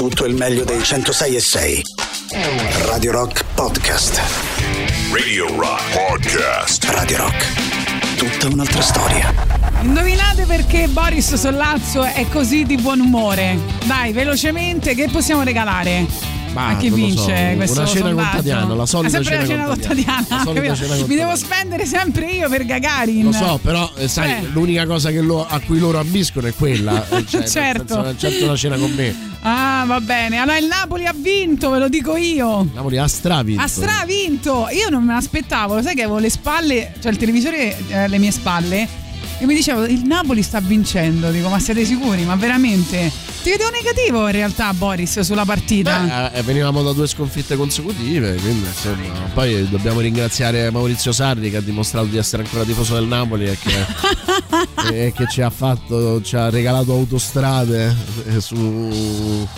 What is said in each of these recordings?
tutto il meglio dei 106 e 6. Radio Rock Podcast. Radio Rock Podcast. Radio Rock. Tutta un'altra storia. Indovinate perché Boris Sollazzo è così di buon umore? Dai, velocemente, che possiamo regalare? Bah, a chi vince so, questo una cena sondaggio? contadiana, la solita Ah, cena cena contadiana. contadiana. Cena Mi devo spendere sempre io per Gagarin. Lo so, però eh, sai, Eh. l'unica cosa che lo- a cui loro ambiscono è quella. eh, cioè, Certo. senso, certo la cena con me. Ah, va bene. Allora il Napoli ha vinto, ve lo dico io. Napoli ha stravinto. Ha stravinto! Io non me l'aspettavo, lo sai che avevo le spalle, cioè il televisore eh, alle mie spalle e mi dicevo il Napoli sta vincendo. Dico, ma siete sicuri? Ma veramente? Ti vedevo negativo in realtà, Boris, sulla partita. Beh, eh, venivamo da due sconfitte consecutive, quindi insomma. Poi dobbiamo ringraziare Maurizio Sarri che ha dimostrato di essere ancora tifoso del Napoli e che, e che ci ha fatto, ci ha regalato autostrade eh, su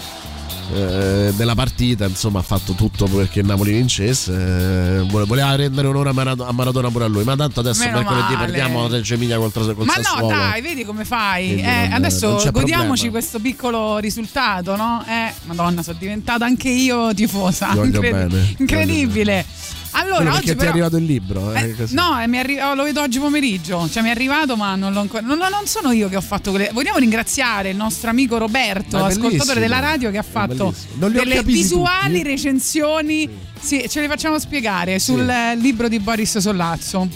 eh, della partita, insomma, ha fatto tutto perché il Napoli vincesse. eh, vole- voleva rendere onore a Maradona, a Maradona pure a lui. Ma tanto adesso Meno mercoledì male. perdiamo Reggio Emilia contro col Ma no, dai, vedi come fai. Eh, non- adesso non godiamoci problema. questo piccolo risultato, no? Eh, madonna, sono diventata anche io tifosa. Bene. Incredibile. Quello Allora, perché oggi ti è però... arrivato il libro. eh, Eh, no, eh, mi arri- oh, lo vedo oggi pomeriggio. Cioè, mi è arrivato, ma non ancora. Non, non sono io che ho fatto quelle. Vogliamo ringraziare il nostro amico Roberto, ascoltatore della radio, che ha fatto delle visuali tutti. recensioni. Sì, ce le facciamo spiegare sul libro di Boris Sollazzo.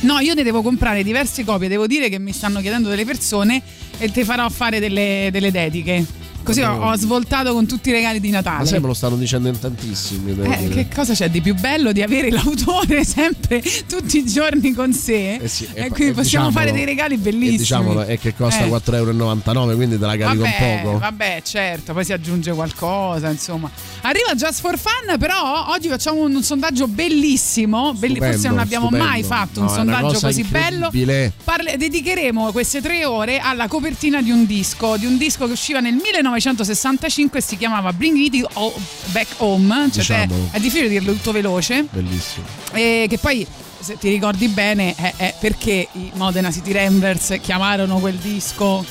No, io ne devo comprare diverse copie. Devo dire che mi stanno chiedendo delle persone e ti farò fare delle, delle dediche. Così ho, ho svoltato con tutti i regali di Natale. Ma sai, me lo stanno dicendo in tantissimi. Eh, che cosa c'è di più bello di avere l'autore sempre tutti i giorni con sé? Eh sì, e e- quindi e possiamo diciamolo- fare dei regali bellissimi. E diciamolo, è che costa Eh. 4,99 euro, quindi te la carico Vabbè, un poco. vabbè, certo, poi si aggiunge qualcosa, insomma. Arriva Just for Fun, però oggi facciamo un, un sondaggio bellissimo, belli- Stupendo, forse non abbiamo stupendo. mai fatto No, un sondaggio così bello. Parle- dedicheremo queste tre ore alla copertina di un disco, di un disco che usciva nel 1965 e si chiamava Bring It Back Home, cioè Diciamolo. è difficile dirlo tutto veloce. Bellissimo. E che poi, se ti ricordi bene, è, è perché i Modena City Rambers chiamarono quel disco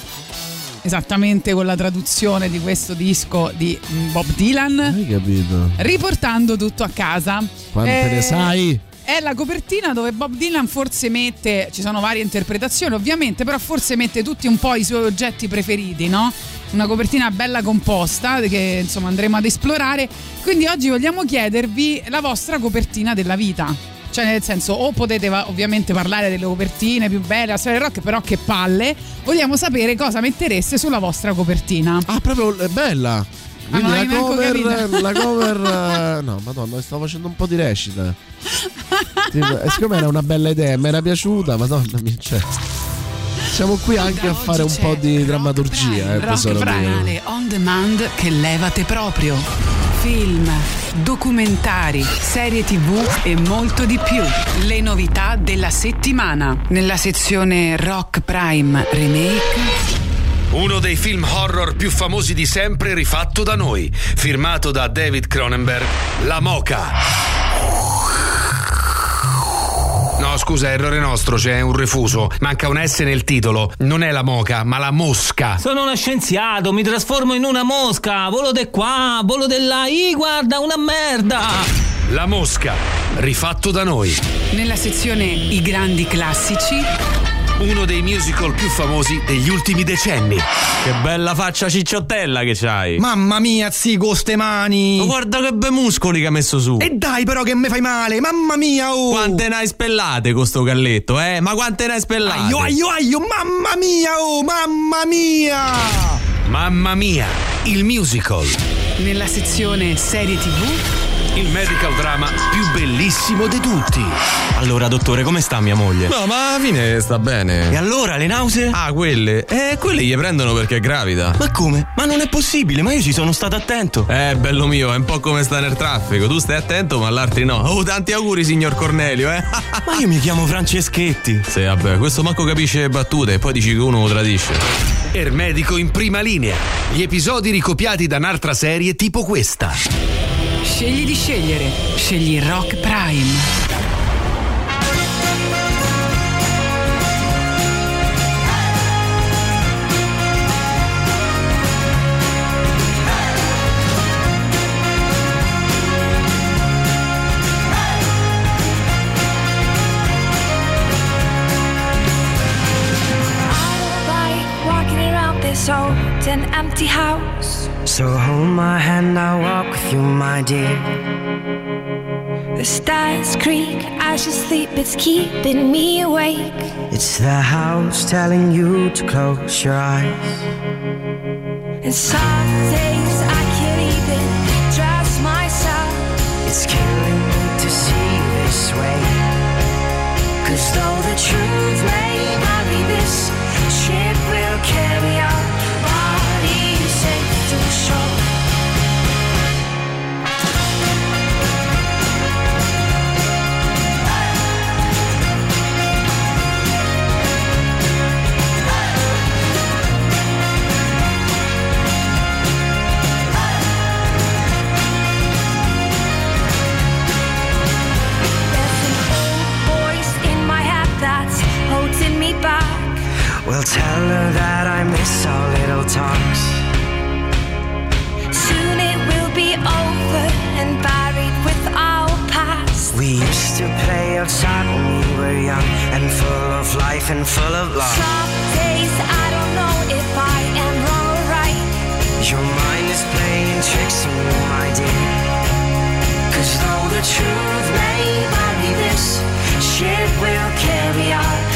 esattamente con la traduzione di questo disco di mm, Bob Dylan, Hai capito? riportando tutto a casa. Quante Eh, ne sai? È la copertina dove Bob Dylan forse mette, ci sono varie interpretazioni ovviamente, però forse mette tutti un po' i suoi oggetti preferiti, no? Una copertina bella composta che insomma andremo ad esplorare. Quindi oggi vogliamo chiedervi la vostra copertina della vita. Cioè nel senso, o potete ovviamente parlare delle copertine più belle, la storia rock, però che palle. Vogliamo sapere cosa mettereste sulla vostra copertina. Ah, proprio è bella. Quindi non la cover, la cover. eh, No, madonna, stavo facendo un po' di recita. Tipo, e siccome era una bella idea, mi era piaciuta, madonna mia. Cioè, siamo qui anche a fare un po' di drammaturgia, eh, tesoro mio. On demand che levate proprio. Film, documentari, serie tv e molto di più. Le novità della settimana. Nella sezione Rock Prime Remake. Uno dei film horror più famosi di sempre rifatto da noi, firmato da David Cronenberg, La Moca. No, scusa, errore nostro, c'è un refuso. Manca un S nel titolo. Non è la moca, ma la mosca. Sono uno scienziato, mi trasformo in una mosca. Volo di qua, volo di là. Ih, guarda, una merda. La mosca, rifatto da noi. Nella sezione I grandi classici. Uno dei musical più famosi degli ultimi decenni. Che bella faccia cicciottella che c'hai. Mamma mia, zico, ste mani! Ma guarda che bei muscoli che ha messo su. E dai però che mi fai male, mamma mia, oh! Quante ne hai spellate con sto galletto, eh? Ma quante ne hai spellate? Aio, aio, aio, mamma mia, oh, mamma mia! Mamma mia, il musical. Nella sezione serie tv. Il medical drama più bellissimo di tutti. Allora, dottore, come sta mia moglie? No, ma alla fine sta bene. E allora, le nausee? Ah, quelle? Eh, quelle gli prendono perché è gravida. Ma come? Ma non è possibile, ma io ci sono stato attento. Eh, bello mio, è un po' come sta nel traffico. Tu stai attento, ma l'altri no. Oh, tanti auguri, signor Cornelio, eh. Ma io mi chiamo Franceschetti. sì, vabbè, questo manco capisce le battute e poi dici che uno lo tradisce. Ermedico in prima linea. Gli episodi ricopiati da un'altra serie tipo questa. Scegli di scegliere. Scegli Rock Prime. empty house So hold my hand, I'll walk with you, my dear. The stars creak as you sleep, it's keeping me awake. It's the house telling you to close your eyes. And some days I can't even trust myself. It's killing me to see this way. Cause though the truth may not be this, ship will carry our Well, tell her that I miss our little talks. Soon it will be over and buried with our past. We used to play outside when we were young and full of life and full of love. Some days I don't know if I am wrong or right. Your mind is playing tricks on you, my dear. Cause though the truth may be this, ship will carry our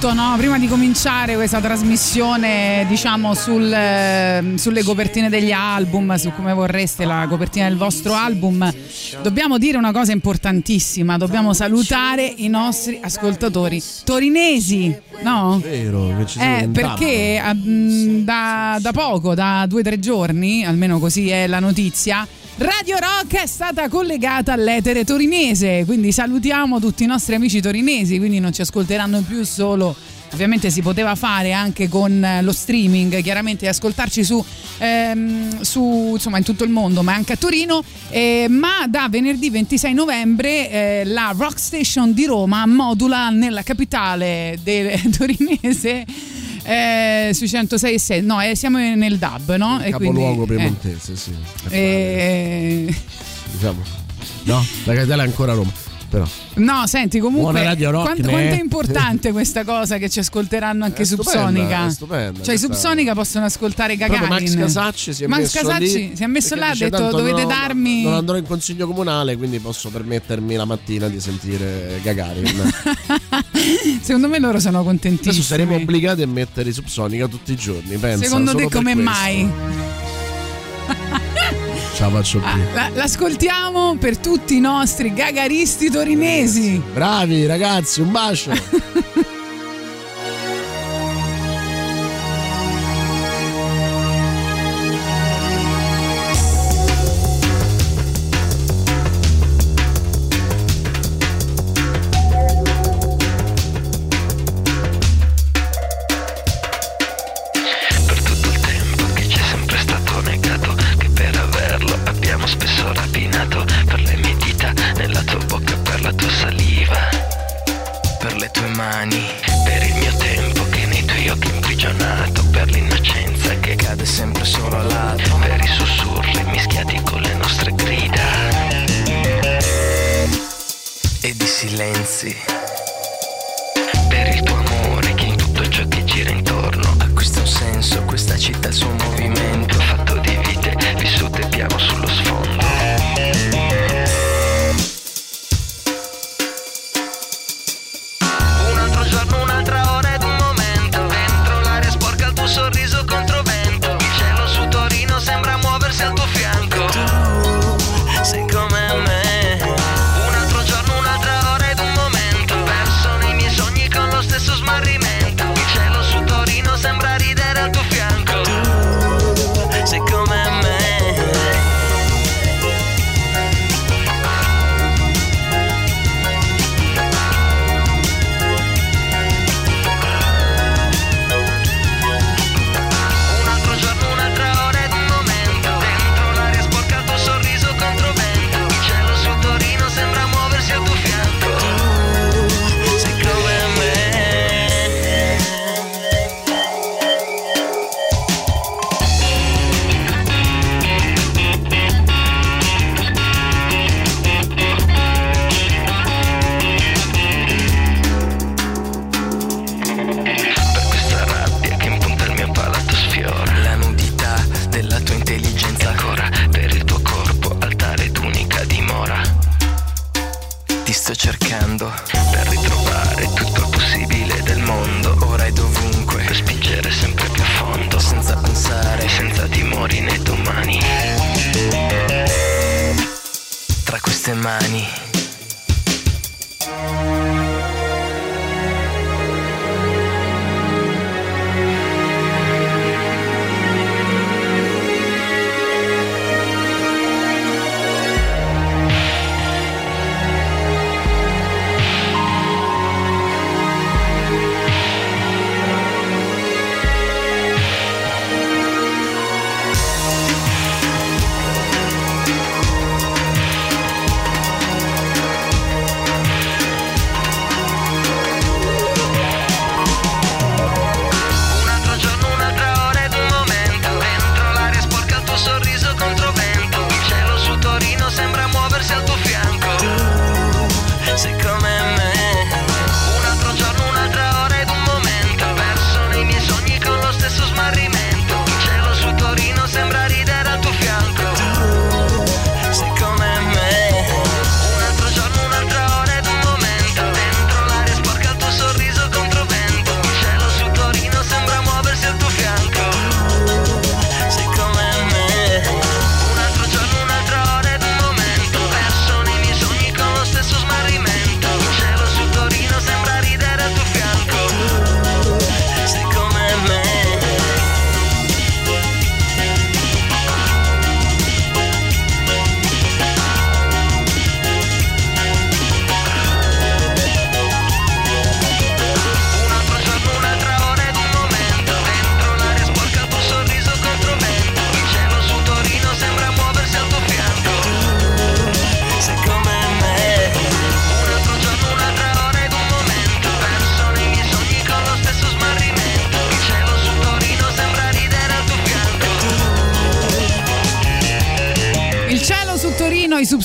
tutto, no? prima di cominciare questa trasmissione, diciamo, sul, eh, sulle copertine degli album, su come vorreste la copertina del vostro album, dobbiamo dire una cosa importantissima, dobbiamo salutare i nostri ascoltatori torinesi, no? Vero, che ci sono Eh, perché mh, da, da poco, da due o tre giorni, almeno così è la notizia, Radio Rock è stata collegata all'etere torinese, quindi salutiamo tutti i nostri amici torinesi, quindi non ci ascolteranno più solo Ovviamente si poteva fare anche con eh, lo streaming, chiaramente ascoltarci su, ehm, su, insomma, in tutto il mondo, ma anche a Torino. eh, ma da venerdì 26 novembre eh, la Rock Station di Roma modula nella capitale del- torinese. Eh, sui 106 e 6 no eh, siamo nel DAB no? Il capoluogo piemontese, sì. eh, Diciamo. No, la capitale è ancora Roma. Però. No, senti, comunque quanto, quanto è importante questa cosa che ci ascolteranno anche È Subsonica? stupenda, è Cioè, i Subsonica possono ascoltare Gagarin. Max Casacci si è Max messo Casacci lì si è messo là e ha detto "Tanto dovete no, darmi Non andrò in consiglio comunale, quindi posso permettermi la mattina di sentire Gagarin. Secondo me loro sono contentissimi. Adesso saremo obbligati a mettere i Subsonica tutti i giorni. Pensa, Secondo te come mai? Ce la faccio più. La- l'ascoltiamo per tutti i nostri gagaristi torinesi. Bravi ragazzi, un bacio.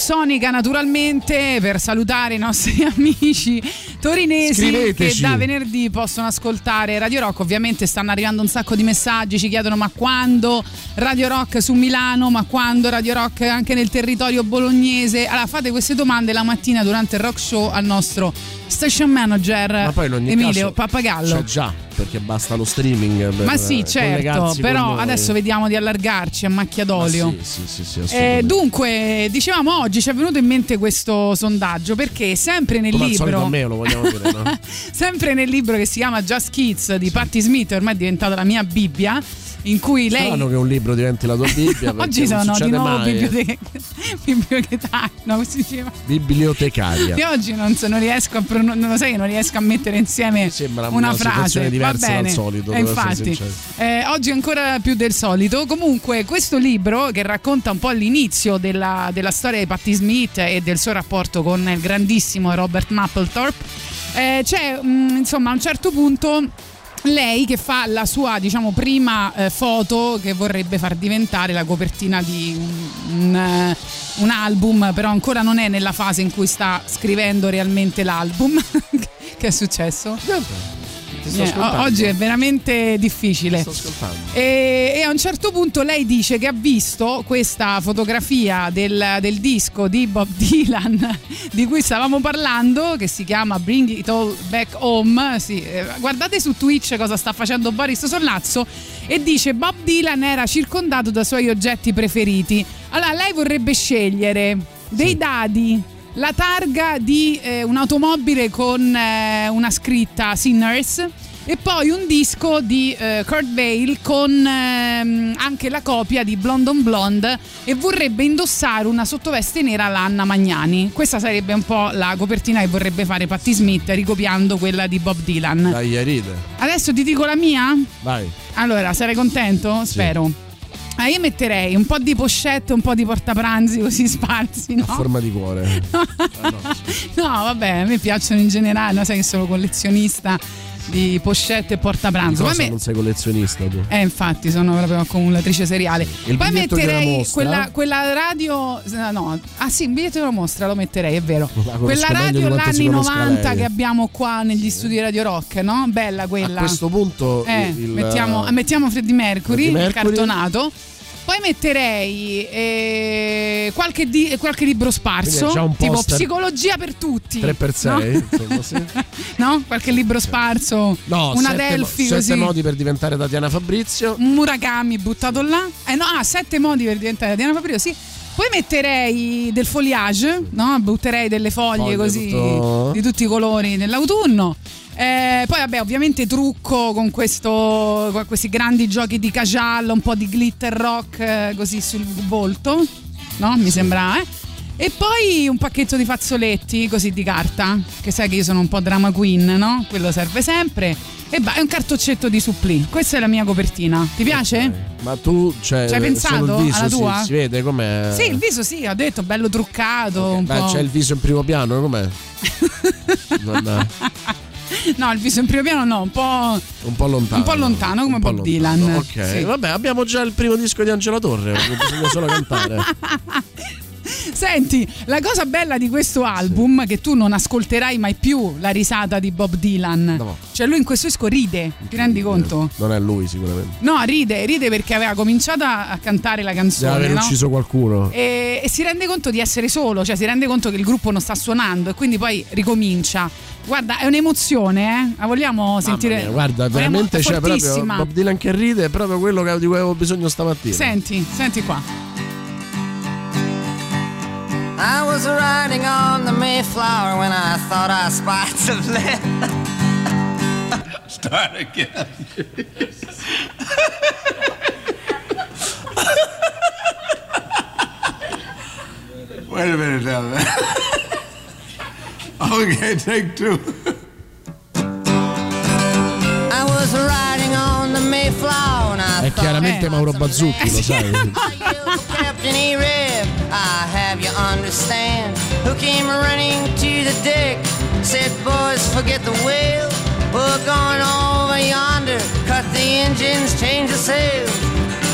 Subsonica naturalmente per salutare i nostri amici torinesi che Scriveteci. da venerdì possono ascoltare Radio Rock. Ovviamente stanno arrivando un sacco di messaggi, ci chiedono ma quando Radio Rock su Milano, ma quando Radio Rock anche nel territorio bolognese. Allora fate queste domande la mattina durante il rock show al nostro station manager Ma poi in ogni Emilio caso Pappagallo. C'è già, perché basta lo streaming. per Ma sì, certo, però adesso vediamo di allargarci a macchia Ma d'olio. Sì, sì, sì, sì, Eh, dunque, dicevamo oggi ci è venuto in mente questo sondaggio perché sempre nel Come al libro a me lo vogliamo dire, no? sempre nel libro che si chiama Just Kids di Patti Smith, ormai è diventata la mia Bibbia, in cui lei Strano che un libro diventi la tua Bibbia. Oggi sono di nuovo biblioteca- bibliotecario, no, si diceva? Bibliotecaria. Io oggi non, so- non riesco a pronun- non lo sai che non riesco a mettere insieme sembra una, una frase. diversa dal solito, Eh, infatti, eh, oggi ancora più del solito. Comunque, questo libro che racconta un po' l'inizio della, della storia di Patti Smith e del suo rapporto con il grandissimo Robert Mapplethorpe. Eh, c'è mm, insomma a un certo punto lei che fa la sua diciamo prima eh, foto che vorrebbe far diventare la copertina di un, un, eh, un album però ancora non è nella fase in cui sta scrivendo realmente l'album. Che è successo? Sto Eh, oggi è veramente difficile e, e a un certo punto lei dice che ha visto questa fotografia del, del disco di Bob Dylan di cui stavamo parlando, che si chiama Bring It All Back Home. Sì, eh, guardate su Twitch cosa sta facendo Boris Sollazzo e dice Bob Dylan era circondato da suoi oggetti preferiti. Allora lei vorrebbe scegliere dei dadi. La targa di eh, un'automobile con eh, una scritta Sinners e poi un disco di eh, Kurt Vale con ehm, anche la copia di Blonde on Blonde e vorrebbe indossare una sottoveste nera alla Anna Magnani. Questa sarebbe un po' la copertina che vorrebbe fare Patti Smith ricopiando quella di Bob Dylan. Dai, ride. Adesso ti dico la mia? Vai. Allora, sarai contento? Spero. Ah, io metterei un po' di pochette, un po' di portapranzi così sparsi, no? A forma di cuore. No, vabbè, a me piacciono in generale, no? sai che sono collezionista di pochette e Di portapranzo. Poi cosa me- non sei collezionista tu? eh, infatti, sono proprio accumulatrice seriale. Il Poi metterei quella, quella radio. No, ah sì, il biglietto della mostra lo metterei, è vero. conosco Quella di radio l'anni conosca 90 lei. che abbiamo qua negli studi di Radio Rock, no? Bella quella. A questo punto Eh, il- mettiamo, mettiamo Freddie Mercury, Freddie Mercury. cartonato. Poi metterei eh, qualche, di- qualche libro sparso, tipo. Psicologia per tutti. 3x6, no? insomma, sì. No? Qualche libro sparso, No, una sette, mo- Delphi sette così. modi per diventare Tatiana Fabrizio. un Murakami buttato là. Eh no, ah, sette modi per diventare Diana Fabrizio, sì. Poi metterei del foliage, no? Butterei delle foglie, Foglie, così tutto- di tutti i colori nell'autunno. Eh, poi vabbè, ovviamente trucco con, questo, con questi grandi giochi di cajal, un po' di glitter rock eh, così sul volto, no? Mi sembra, eh. E poi un pacchetto di fazzoletti così di carta, che sai che io sono un po' drama queen, no? Quello serve sempre. E ba- e un cartoccetto di suppli. Questa è la mia copertina. Ti piace? Ma tu, cioè, Ci hai pensato viso, alla tua? Si, vede com'è? Sì, il viso sì, ho detto bello truccato. un Beh, c'è il viso in primo piano, com'è? Non- No, il viso in primo piano no, un po'. un po' lontano. Un po' lontano come po' Bob lontano. Dylan. Ok, Sì. vabbè, abbiamo già il primo disco di Angela Torre, bisogna solo cantare. Senti, la cosa bella di questo album è che tu non ascolterai mai più la risata di Bob Dylan. No. Cioè lui in questo disco ride, ti rendi conto? Non è lui sicuramente. No, ride, ride perché aveva cominciato a cantare la Deve canzone, aver no? ucciso qualcuno. e, e si rende conto di essere solo, cioè si rende conto che il gruppo non sta suonando e quindi poi ricomincia. Guarda, è un'emozione, eh? La vogliamo sentire? Mia, guarda, veramente c'è proprio fortissima. Bob Dylan che ride, è proprio quello di cui avevo bisogno stamattina. Senti, senti qua. I was riding on the Mayflower when I thought I spied some land. Start again. Wait a minute now, man. okay, take two. I was riding on the Mayflower and I È thought chiaramente Mauro Bazzucchi, lo sai. Have you understand. Who came running to the deck, said, boys, forget the whale. We're going over yonder, cut the engines, change the sails.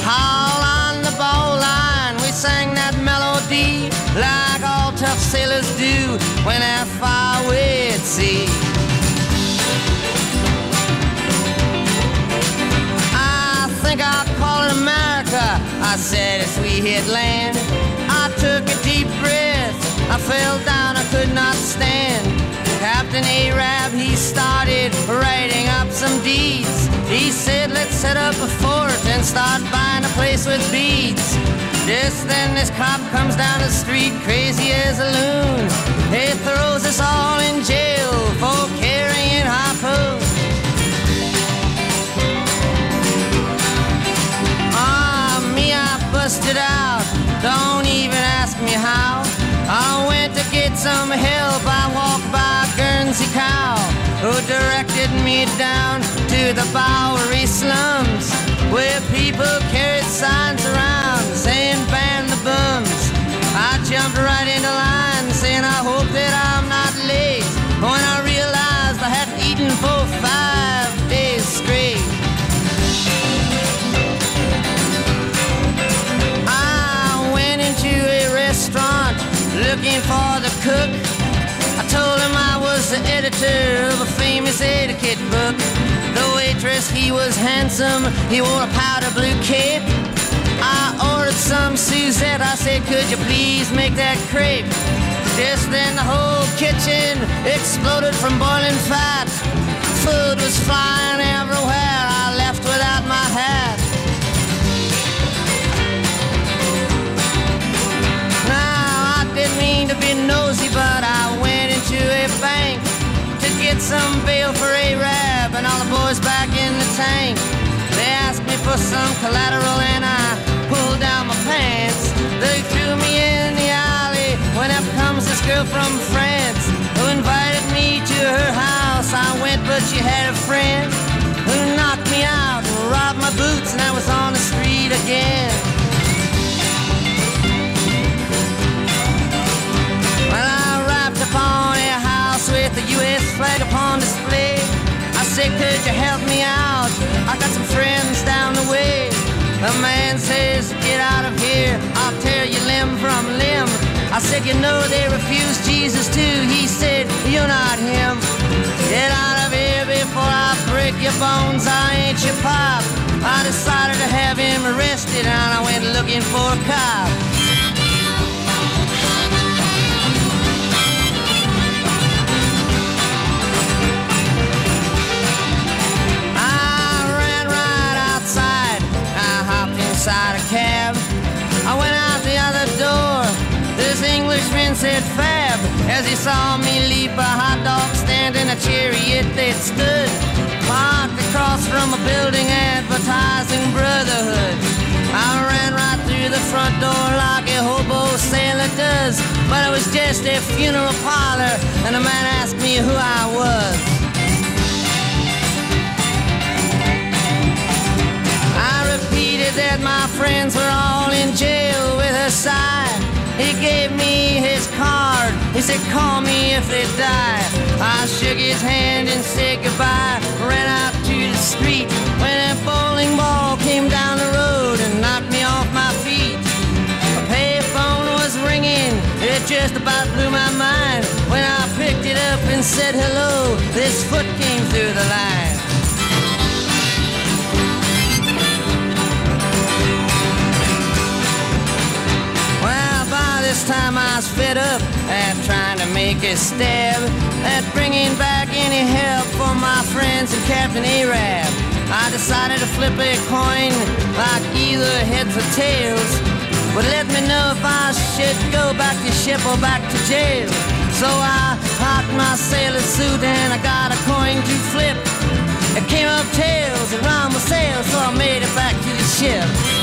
Haul on the bowline, we sang that melody like all tough sailors do when they're far away at sea. I think I'll call it America. I said as we hit land. Took a deep breath. I fell down, I could not stand. Captain Arab, he started writing up some deeds. He said, let's set up a fort and start buying a place with beads. Just then this cop comes down the street, crazy as a loon. He throws us all in jail for carrying harpoons. Ah, me, I busted out. Some help. I walked by Guernsey Cow, who directed me down to the Bowery slums, where people carried signs around saying ban the bums. I jumped right into chapter of a famous etiquette book. The waitress, he was handsome, he wore a powder blue cape. I ordered some Suzette, I said, could you please make that crepe? Just then the whole kitchen exploded from boiling fat. Food was flying everywhere, I left without my hat. Now, I didn't mean to be nosy, but I went get some bail for Arab and all the boys back in the tank. They asked me for some collateral and I pulled down my pants. They threw me in the alley when up comes this girl from France who invited me to her house. I went, but she had a friend who knocked me out and robbed my boots, and I was on the street again. Flag upon display. I said, could you help me out? I got some friends down the way. The man says, get out of here. I'll tear you limb from limb. I said, you know they refused Jesus too. He said, you're not him. Get out of here before I break your bones. I ain't your pop. I decided to have him arrested and I went looking for a cop. This said fab as he saw me leap a hot dog stand in a chariot that stood parked across from a building advertising brotherhood. I ran right through the front door like a hobo sailor does, but it was just a funeral parlor, and the man asked me who I was. Card. He said, call me if they die. I shook his hand and said goodbye. Ran out to the street when a bowling ball came down the road and knocked me off my feet. A payphone was ringing. It just about blew my mind. When I picked it up and said hello, this foot came through the line. This time I fed up at trying to make a stab at bringing back any help for my friends and Captain Arab. I decided to flip a coin like either heads or tails. But let me know if I should go back to ship or back to jail. So I hocked my sailor suit and I got a coin to flip. It came up tails and round my sails, so I made it back to the ship.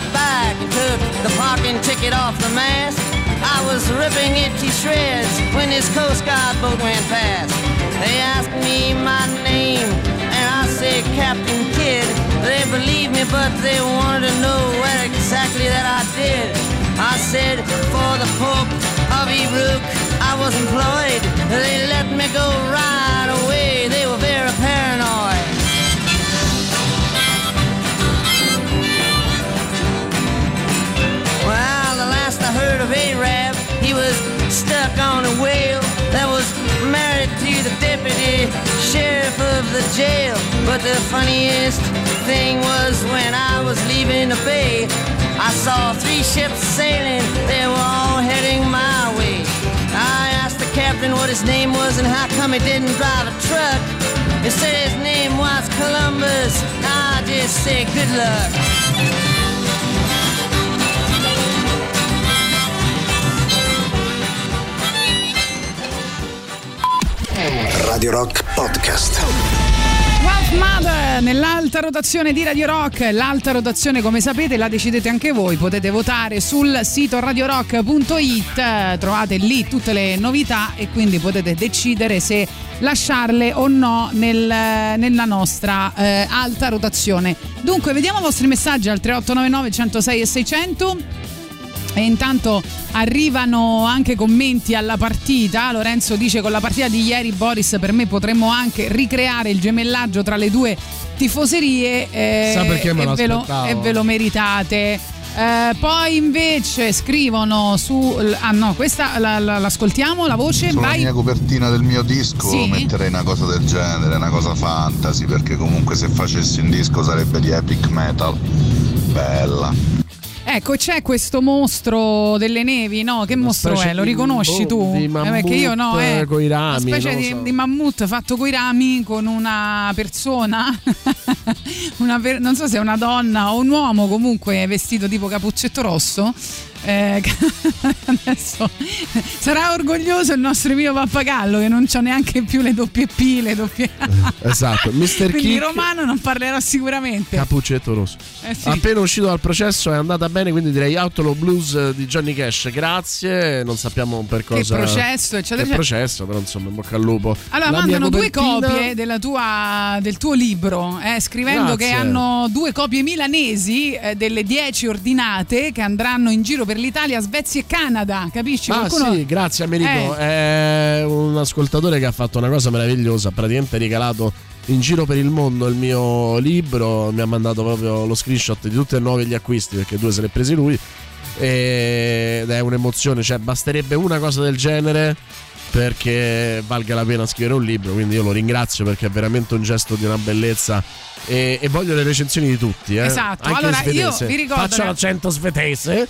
And took the parking ticket off the mast. I was ripping it to shreds when this Coast Guard boat went past. They asked me my name, and I said Captain Kidd. They believed me, but they wanted to know what exactly that I did. I said, for the Pope of Eruk, I was employed. They let me go right heard of Arab, he was stuck on a whale that was married to the deputy sheriff of the jail. But the funniest thing was when I was leaving the bay, I saw three ships sailing, they were all heading my way. I asked the captain what his name was and how come he didn't drive a truck. He said his name was Columbus. I just said good luck. Radio Rock Podcast. Wolf Mother nell'alta rotazione di Radio Rock. L'alta rotazione, come sapete, la decidete anche voi. Potete votare sul sito radiorock.it, trovate lì tutte le novità e quindi potete decidere se lasciarle o no nel- nella nostra eh, alta rotazione. Dunque, vediamo i vostri messaggi al 3899 106 e 600. E intanto arrivano anche commenti alla partita. Lorenzo dice: Con la partita di ieri, Boris, per me potremmo anche ricreare il gemellaggio tra le due tifoserie. eh, Sa perché me e lo ve lo, aspettavo? e ve lo meritate. Eh, poi invece scrivono su. Ah no, questa la- la- l'ascoltiamo, la voce. Sulla Vai. mia copertina del mio disco Sì. metterei una cosa del genere, una cosa fantasy, perché comunque se facessi un disco sarebbe di epic metal. Bella. Ecco, c'è questo mostro delle nevi, no? Che mostro specie è? Lo riconosci boh, tu? di Eh, perché io no, mammut, è eh, coi rami, Una specie di, so. di mammut fatto coi rami con una persona, una per- non so se è una donna o un uomo, comunque vestito tipo capuccetto rosso. Eh, adesso sarà orgoglioso il nostro mio pappagallo che non c'ha neanche più le doppie P, le doppie Esatto, Mr. Quindi Kick. romano non parlerò sicuramente. Capuccetto rosso. Eh sì. Appena uscito dal processo è andata bene, quindi direi Outlaw Blues eh, di Johnny Cash. Grazie, non sappiamo per cosa. processo, eccetera, Che processo, però insomma, in bocca al lupo. Allora, La mandano due copie della tua- del tuo libro, eh, scrivendo Grazie. che hanno due copie milanesi eh, delle 10 ordinate che andranno in giro per l'Italia, Svezia e Canada. Capisci? Ah Qualcuno- sì, grazie Americo. È un ascoltatore che ha fatto una cosa meravigliosa, ha praticamente regalato in giro per il mondo il mio libro, mi ha mandato proprio lo screenshot di tutti e nove gli acquisti perché due se li ha presi lui ed è un'emozione, cioè basterebbe una cosa del genere perché valga la pena scrivere un libro, quindi io lo ringrazio perché è veramente un gesto di una bellezza e, e voglio le recensioni di tutti. Eh? Esatto, Anche allora io vi ricordo- Faccio l'accento svedese. Eh,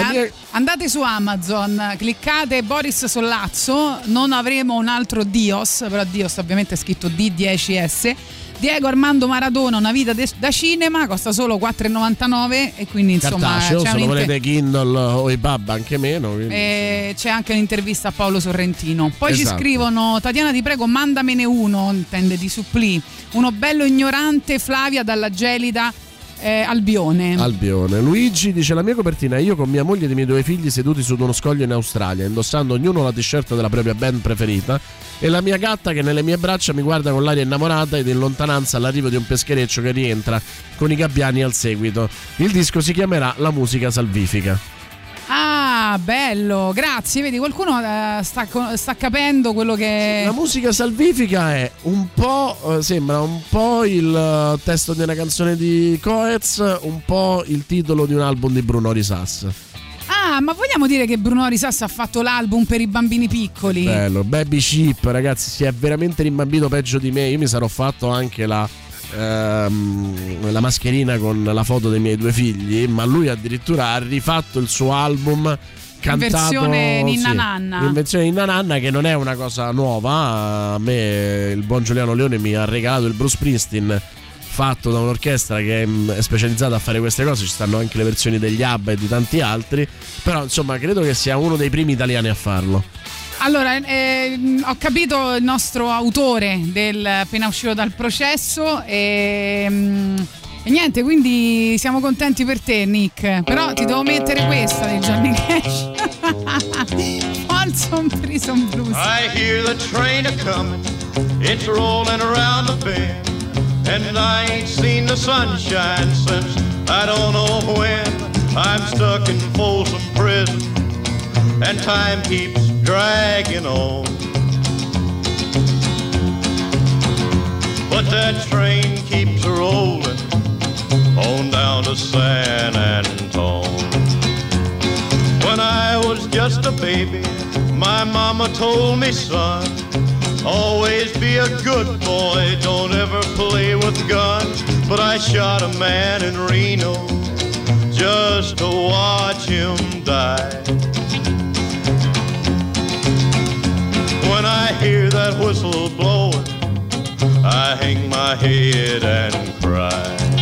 La mia- Andate su Amazon, cliccate Boris Sollazzo, non avremo un altro Dios, però Dios ovviamente è scritto D10S. Diego Armando Maradona, una vita de- da cinema, costa solo 4,99 e quindi insomma Cartaceo, se lo volete Kindle o iPub anche meno. quindi- e c'è anche un'intervista a Paolo Sorrentino. Poi ci Esatto. scrivono Tatiana ti prego mandamene uno, intende di supplì, uno bello ignorante Flavia dalla gelida eh, Albione. Albione. Luigi dice: La mia copertina è io con mia moglie e i miei due figli seduti su uno scoglio in Australia, indossando ognuno la t-shirt della propria band preferita. E la mia gatta che nelle mie braccia mi guarda con l'aria innamorata ed in lontananza all'arrivo di un peschereccio che rientra con i gabbiani al seguito. Il disco si chiamerà La musica salvifica. Ah, bello, grazie. Vedi, qualcuno eh, sta, sta capendo quello che. La musica salvifica è un po'. eh, sembra un po' il eh, testo di una canzone di Coez, un po' il titolo di un album di Bruno Risas. Ah, ma vogliamo dire che Bruno Risas ha fatto l'album per i bambini piccoli? Bello, Baby Sheep, ragazzi, si è veramente rimbambito peggio di me. Io mi sarò fatto anche la, ehm, la mascherina con la foto dei miei due figli, ma lui addirittura ha rifatto il suo album cantato versione Ninna sì, Nanna. in versione Ninna Nanna che non è una cosa nuova. A me il buon Giuliano Leone mi ha regalato il Bruce Springsteen fatto da un'orchestra che mm, è specializzata a fare queste cose, ci stanno anche le versioni degli ABBA e di tanti altri, però insomma credo che sia uno dei primi italiani a farlo. Allora, eh, ho capito il nostro autore del appena uscito dal processo e, mm, e niente, quindi siamo contenti per te Nick, però ti devo mettere questa di Johnny Cash. Folsom Prison Blues. I hear the train a comin', it's rolling around the bend, and I ain't seen the sunshine since I don't know when. I'm stuck in Folsom Prison, and time keeps dragging on. But that train keeps rolling on down to San Antone. When I was just a baby, my mama told me, son, always be a good boy, don't ever play with guns. But I shot a man in Reno just to watch him die. When I hear that whistle blowing, I hang my head and cry.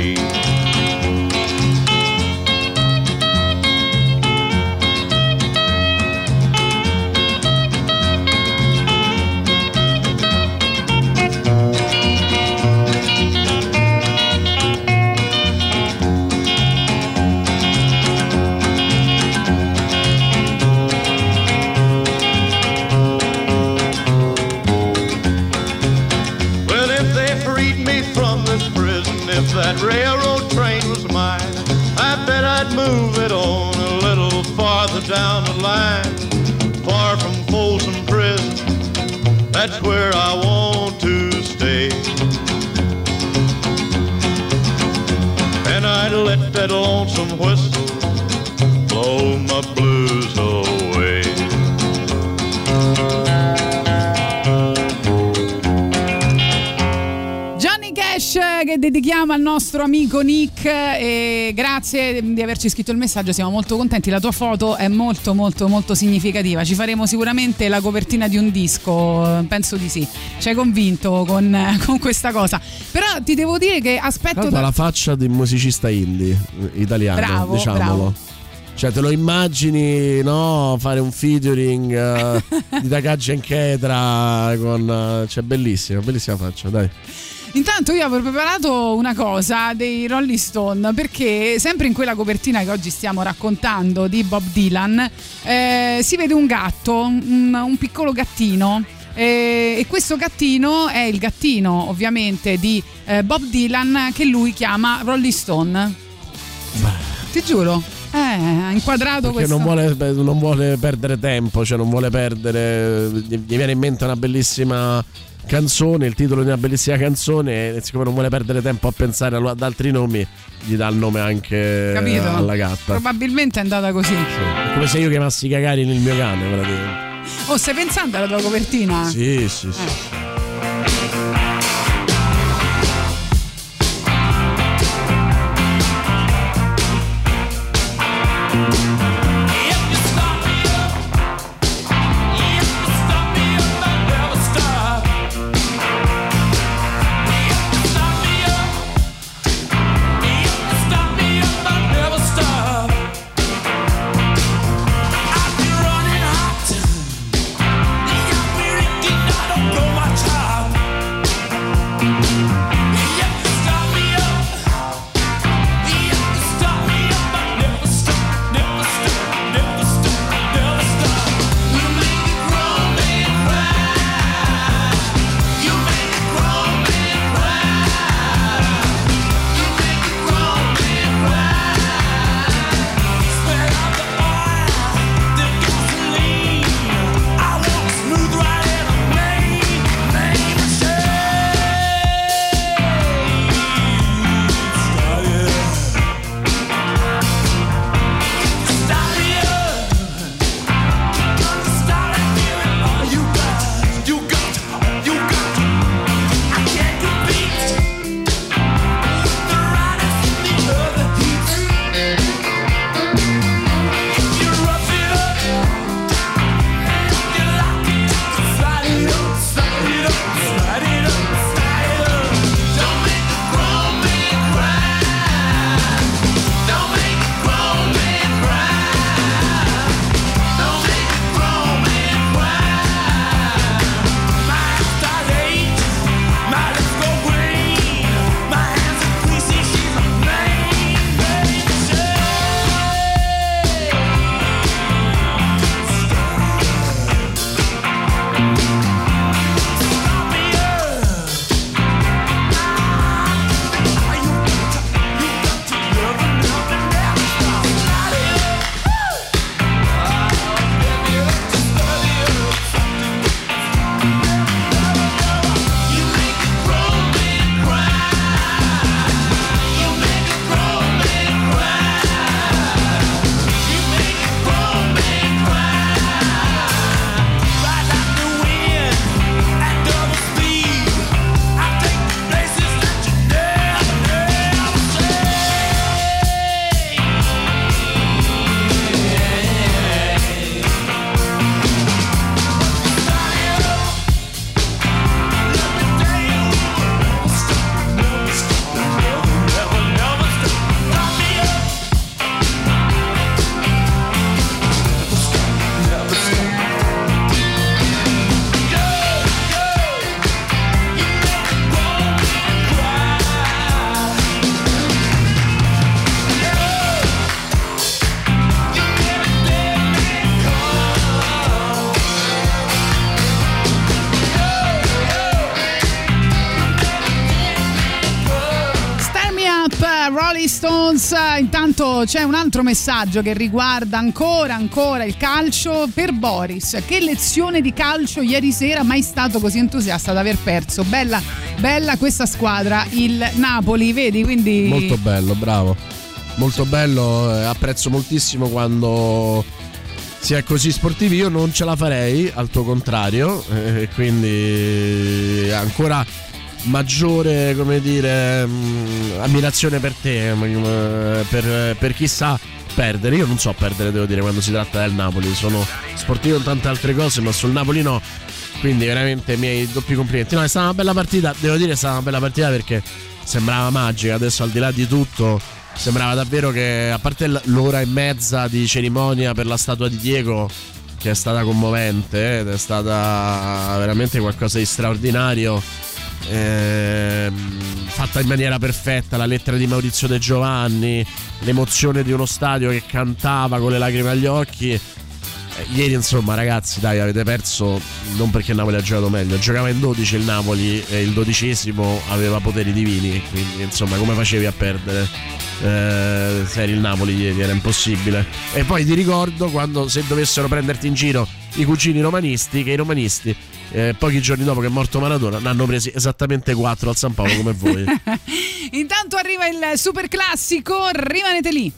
That's where I want to stay. And I'd let that lonesome whistle che dedichiamo al nostro amico Nick e grazie di averci scritto il messaggio, siamo molto contenti, la tua foto è molto molto molto significativa, ci faremo sicuramente la copertina di un disco, penso di sì, ci hai convinto con, con questa cosa, però ti devo dire che aspetto... Da- la faccia di un musicista indie eh, italiano, Bravo, diciamolo. bravo. Cioè, te lo immagini, no? Fare un featuring eh, di Takagi Enchetra con. eh, cioè, bellissima, bellissima faccia, dai. Intanto io avevo preparato una cosa dei Rolling Stone perché sempre in quella copertina che oggi stiamo raccontando di Bob Dylan eh, si vede un gatto, un, un piccolo gattino. eh, e questo gattino è il gattino ovviamente di eh, Bob Dylan che lui chiama Rolling Stone. Ti giuro, eh, ha inquadrato Perché questo. non vuole, non vuole perdere tempo, cioè non vuole perdere. Gli gli viene in mente una bellissima canzone, il titolo di una bellissima canzone, e siccome non vuole perdere tempo a pensare ad altri nomi, gli dà il nome anche Capito? alla gatta. Probabilmente è andata così. È come se io chiamassi Cagari nel mio cane, praticamente. Oh, stai pensando alla tua copertina? Sì, sì, sì. Go C'è un altro messaggio che riguarda ancora, ancora il calcio per Boris. Che lezione di calcio ieri sera, mai stato così entusiasta ad aver perso. Bella, bella questa squadra, il Napoli, vedi? Quindi Molto bello, bravo. Molto bello, eh, apprezzo moltissimo quando si è così sportivi. Io non ce la farei, al tuo contrario, eh, quindi ancora maggiore, come dire, mh, ammirazione per te, mh, per, per chi sa perdere. Io non so perdere, devo dire, quando si tratta del Napoli. Sono sportivo in tante altre cose, ma sul Napoli no. Quindi veramente i miei doppi complimenti. No, è stata una bella partita, devo dire è stata una bella partita perché sembrava magica. Adesso al di là di tutto sembrava davvero che a parte l'ora e mezza di cerimonia per la statua di Diego che è stata commovente ed è stata veramente qualcosa di straordinario ehm, fatta in maniera perfetta la lettera di Maurizio De Giovanni l'emozione di uno stadio che cantava con le lacrime agli occhi Ieri insomma ragazzi dai avete perso non perché Napoli ha giocato meglio, giocava in 12 il Napoli e il dodicesimo aveva poteri divini, quindi insomma come facevi a perdere? Eh, se eri il Napoli ieri era impossibile. E poi ti ricordo quando se dovessero prenderti in giro i cugini romanisti, che i romanisti eh, pochi giorni dopo che è morto Maradona ne hanno presi esattamente 4 al San Paolo come voi. Intanto arriva il super classico, rimanete lì.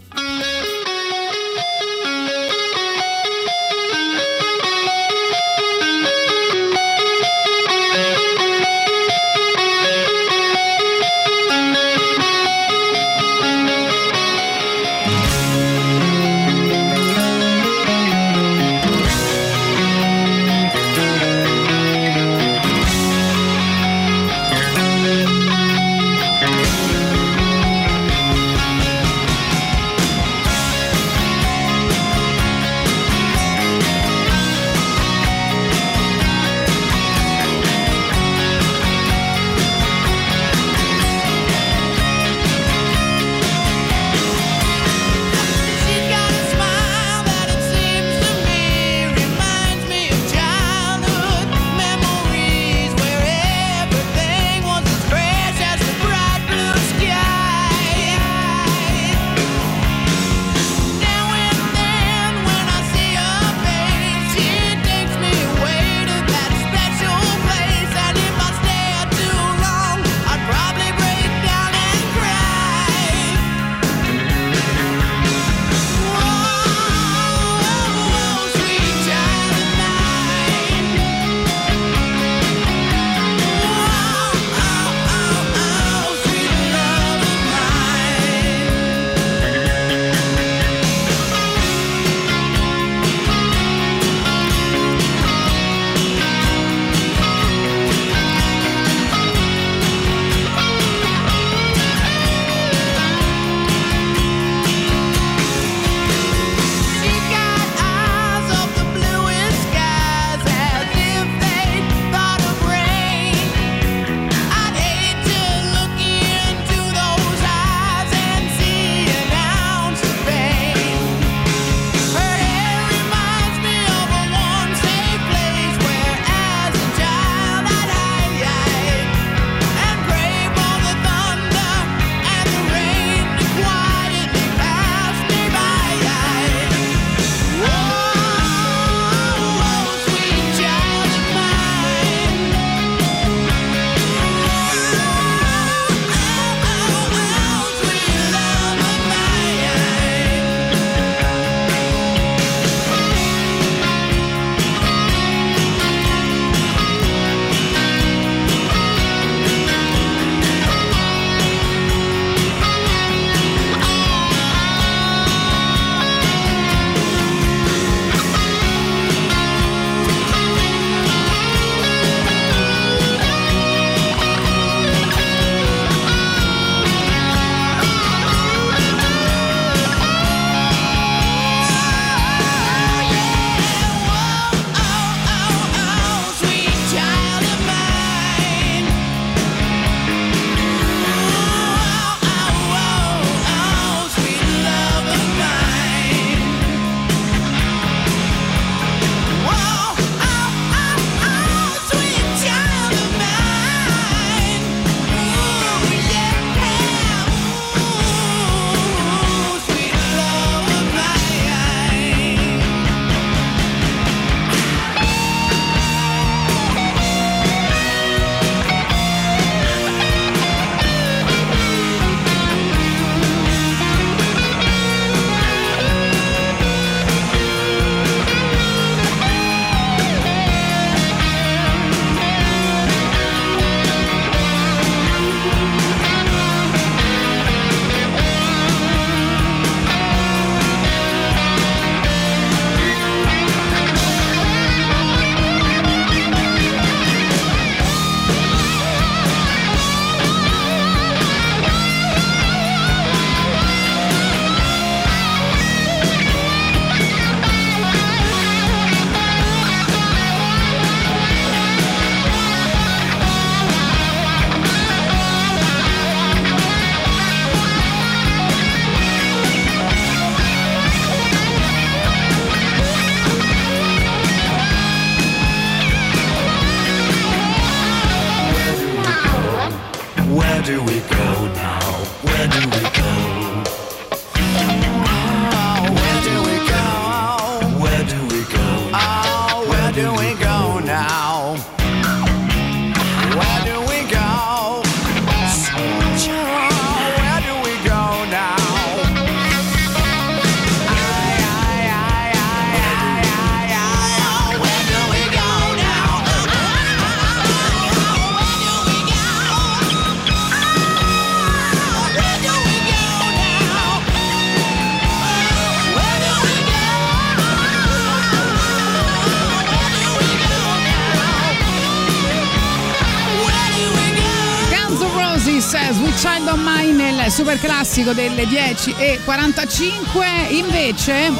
Classico delle 10 e 45. Invece,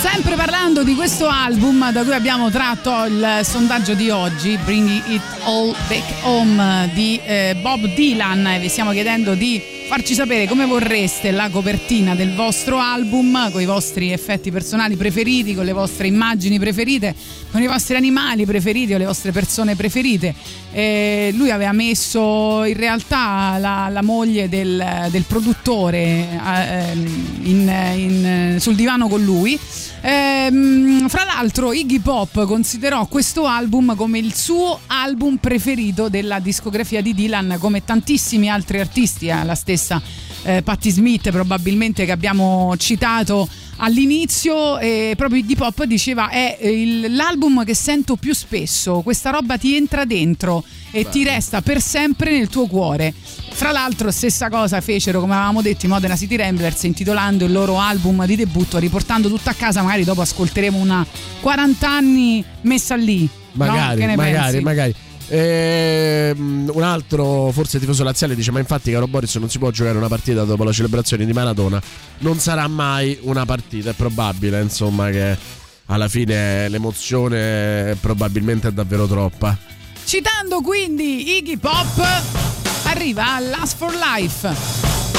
sempre parlando di questo album da cui abbiamo tratto il sondaggio di oggi, Bringing It All Back Home di eh, Bob Dylan, vi stiamo chiedendo di farci sapere come vorreste la copertina del vostro album, con i vostri effetti personali preferiti, con le vostre immagini preferite, con i vostri animali preferiti o le vostre persone preferite. Eh, lui aveva messo in realtà la, la moglie del, del produttore eh, in- in- sul divano con lui. Ehm, fra l'altro Iggy Pop considerò questo album come il suo album preferito della discografia di Dylan, come tantissimi altri artisti, eh, la stessa eh, Patti Smith probabilmente che abbiamo citato all'inizio e proprio Iggy Pop diceva è eh, il- l'album che sento più spesso, questa roba ti entra dentro e ti resta per sempre nel tuo cuore. Fra l'altro stessa cosa fecero come avevamo detto i Modena City Ramblers intitolando il loro album di debutto riportando tutto a casa, magari dopo ascolteremo una 40 anni messa lì. no? Magari, ne magari, pensi? magari. Ehm, un altro, forse tifoso laziale, dice: Ma infatti, caro Boris, non si può giocare una partita dopo la celebrazione di Maradona. Non sarà mai una partita. È probabile, insomma, che alla fine l'emozione probabilmente è davvero troppa. Citando quindi Iggy Pop, arriva Last for Life.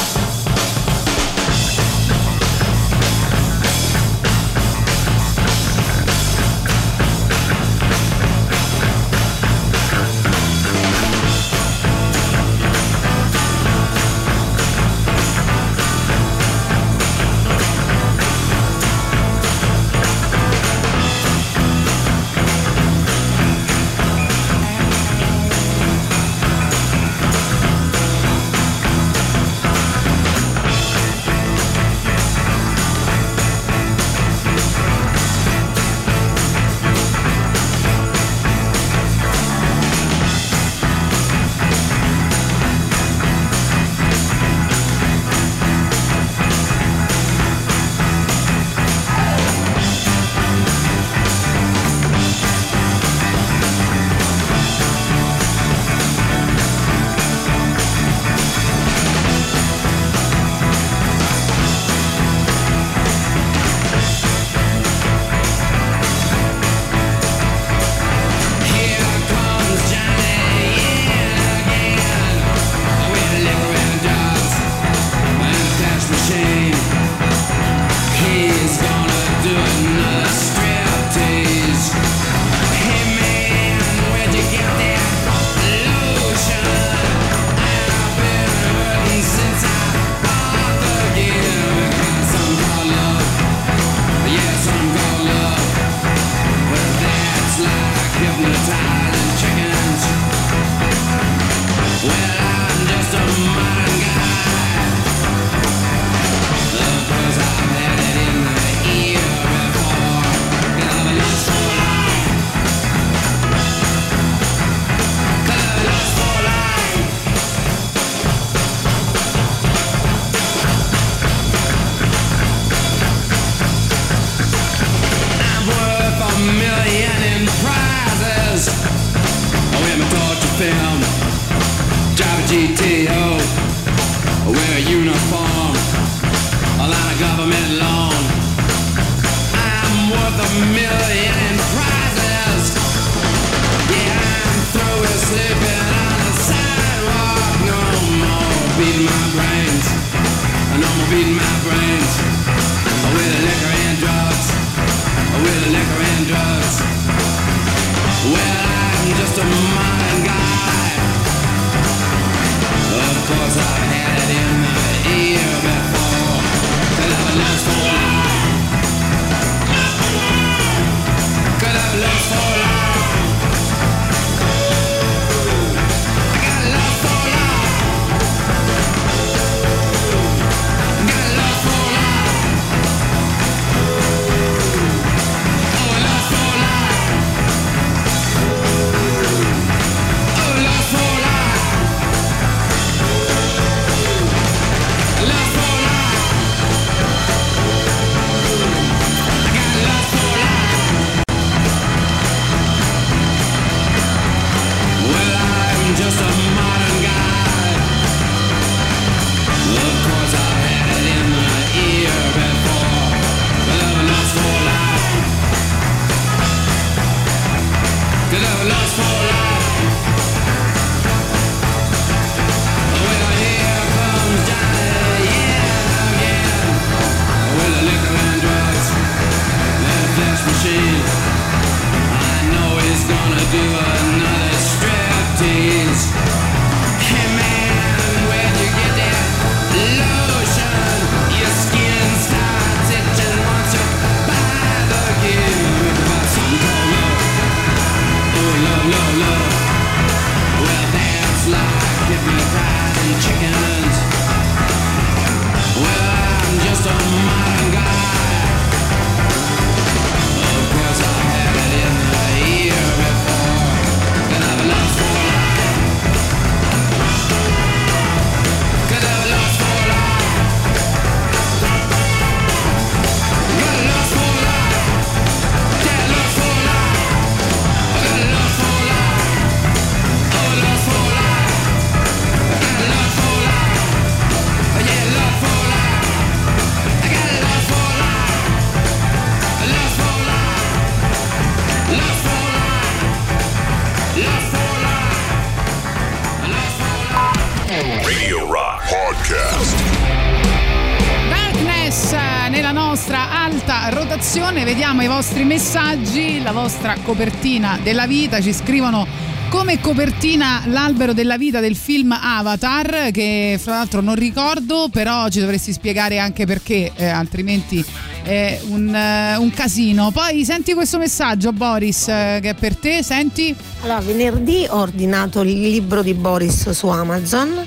Vostra copertina della vita, ci scrivono come copertina l'albero della vita del film Avatar, che fra l'altro non ricordo, però ci dovresti spiegare anche perché, eh, altrimenti è un, eh, un casino. Poi senti questo messaggio, Boris, eh, che è per te, senti? Allora, venerdì ho ordinato il libro di Boris su Amazon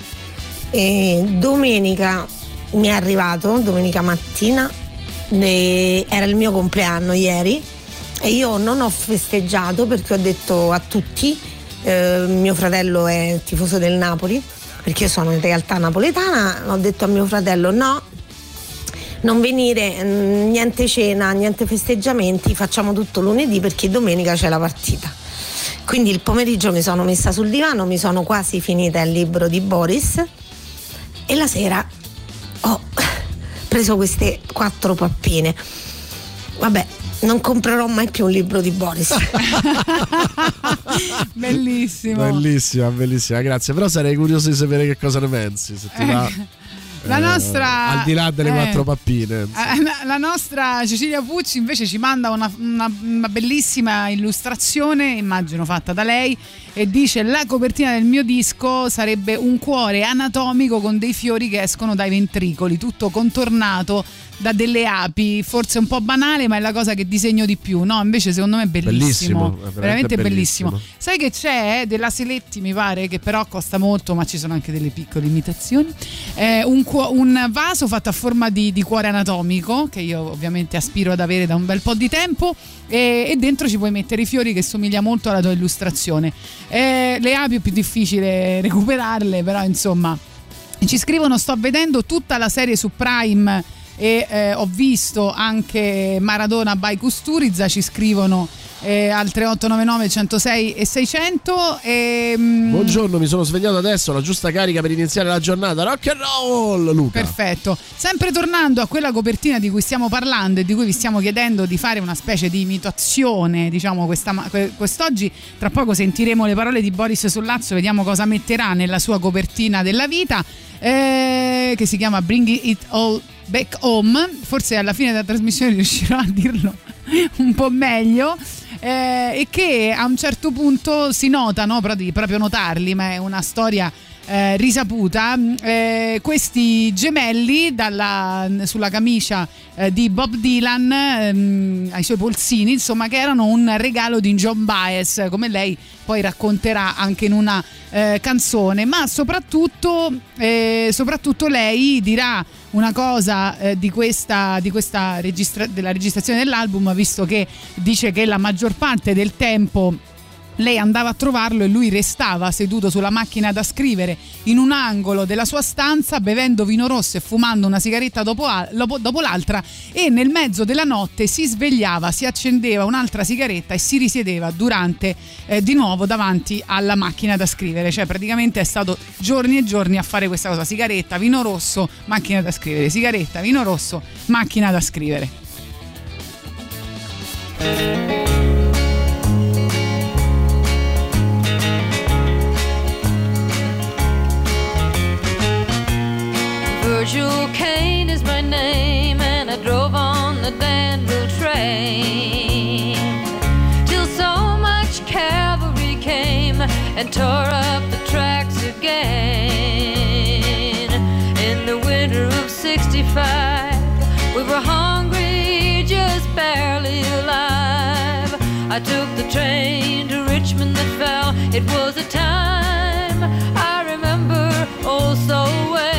e domenica mi è arrivato, domenica mattina, era il mio compleanno ieri e io non ho festeggiato perché ho detto a tutti, eh, mio fratello è tifoso del Napoli, perché io sono in realtà napoletana, ho detto a mio fratello no, non venire, mm, niente cena, niente festeggiamenti, facciamo tutto lunedì perché domenica c'è la partita. Quindi il pomeriggio mi sono messa sul divano, mi sono quasi finita il libro di Boris e la sera ho preso queste quattro pappine. Vabbè, non comprerò mai più un libro di Boris. Bellissimo. Bellissima, bellissima, grazie. Però sarei curioso di sapere che cosa ne pensi. Se ti va, La eh, nostra- al di là delle eh. quattro pappine. Eh, la- La nostra Cecilia Pucci invece ci manda una, una- una bellissima illustrazione, immagino fatta da lei, e dice la copertina del mio disco sarebbe un cuore anatomico con dei fiori che escono dai ventricoli, tutto contornato da delle api, forse un po' banale, ma è la cosa che disegno di più, no? Invece secondo me è bellissimo, Bellissimo, veramente veramente bellissimo. bellissimo. Sai che c'è eh, della Seletti, mi pare, che però costa molto, ma ci sono anche delle piccole imitazioni. Eh, un, cuo- un vaso fatto a forma di, di cuore anatomico, che io ovviamente aspiro ad avere da un bel po' di tempo, e, e dentro ci puoi mettere i fiori che somiglia molto alla tua illustrazione. Eh, le api è più difficile recuperarle, però insomma. Ci scrivono: Sto vedendo tutta la serie su Prime e eh, ho visto anche Maradona by Kusturiza. Ci scrivono eh, al 3899 106 e 600. E, mm, Buongiorno, mi sono svegliato adesso, la giusta carica per iniziare la giornata. Rock and roll, Luca. Perfetto. Sempre tornando a quella copertina di cui stiamo parlando e di cui vi stiamo chiedendo di fare una specie di imitazione, diciamo questa, quest'oggi, tra poco sentiremo le parole di Boris Sollazzo, vediamo cosa metterà nella sua copertina della vita, eh, che si chiama Bring It All Back Home. Forse alla fine della trasmissione riuscirò a dirlo un po' meglio. eh, e che a un certo punto si nota, no? Però devi proprio notarli, ma è una storia eh, risaputa. Eh, questi gemelli dalla- sulla camicia eh, di Bob Dylan ehm, ai suoi polsini, insomma, che erano un regalo di John Baez, come lei poi racconterà anche in una eh, canzone, ma soprattutto, eh, soprattutto lei dirà una cosa eh, di questa, di questa registra- della registrazione dell'album, visto che dice che la maggior parte del tempo lei andava a trovarlo e lui restava seduto sulla macchina da scrivere in un angolo della sua stanza bevendo vino rosso e fumando una sigaretta dopo, al- dopo- l'altra e nel mezzo della notte si svegliava, si accendeva un'altra sigaretta e si risiedeva durante eh, di nuovo davanti alla macchina da scrivere, cioè praticamente è stato giorni e giorni a fare questa cosa, sigaretta, vino rosso, macchina da scrivere, sigaretta, vino rosso, macchina da scrivere. Virgil Kane is my name, and I drove on the Danville train till so much cavalry came and tore up the tracks again. In the winter of '65, we were hungry, just barely alive. I took the train to Richmond that fell. It was a time I remember oh so well.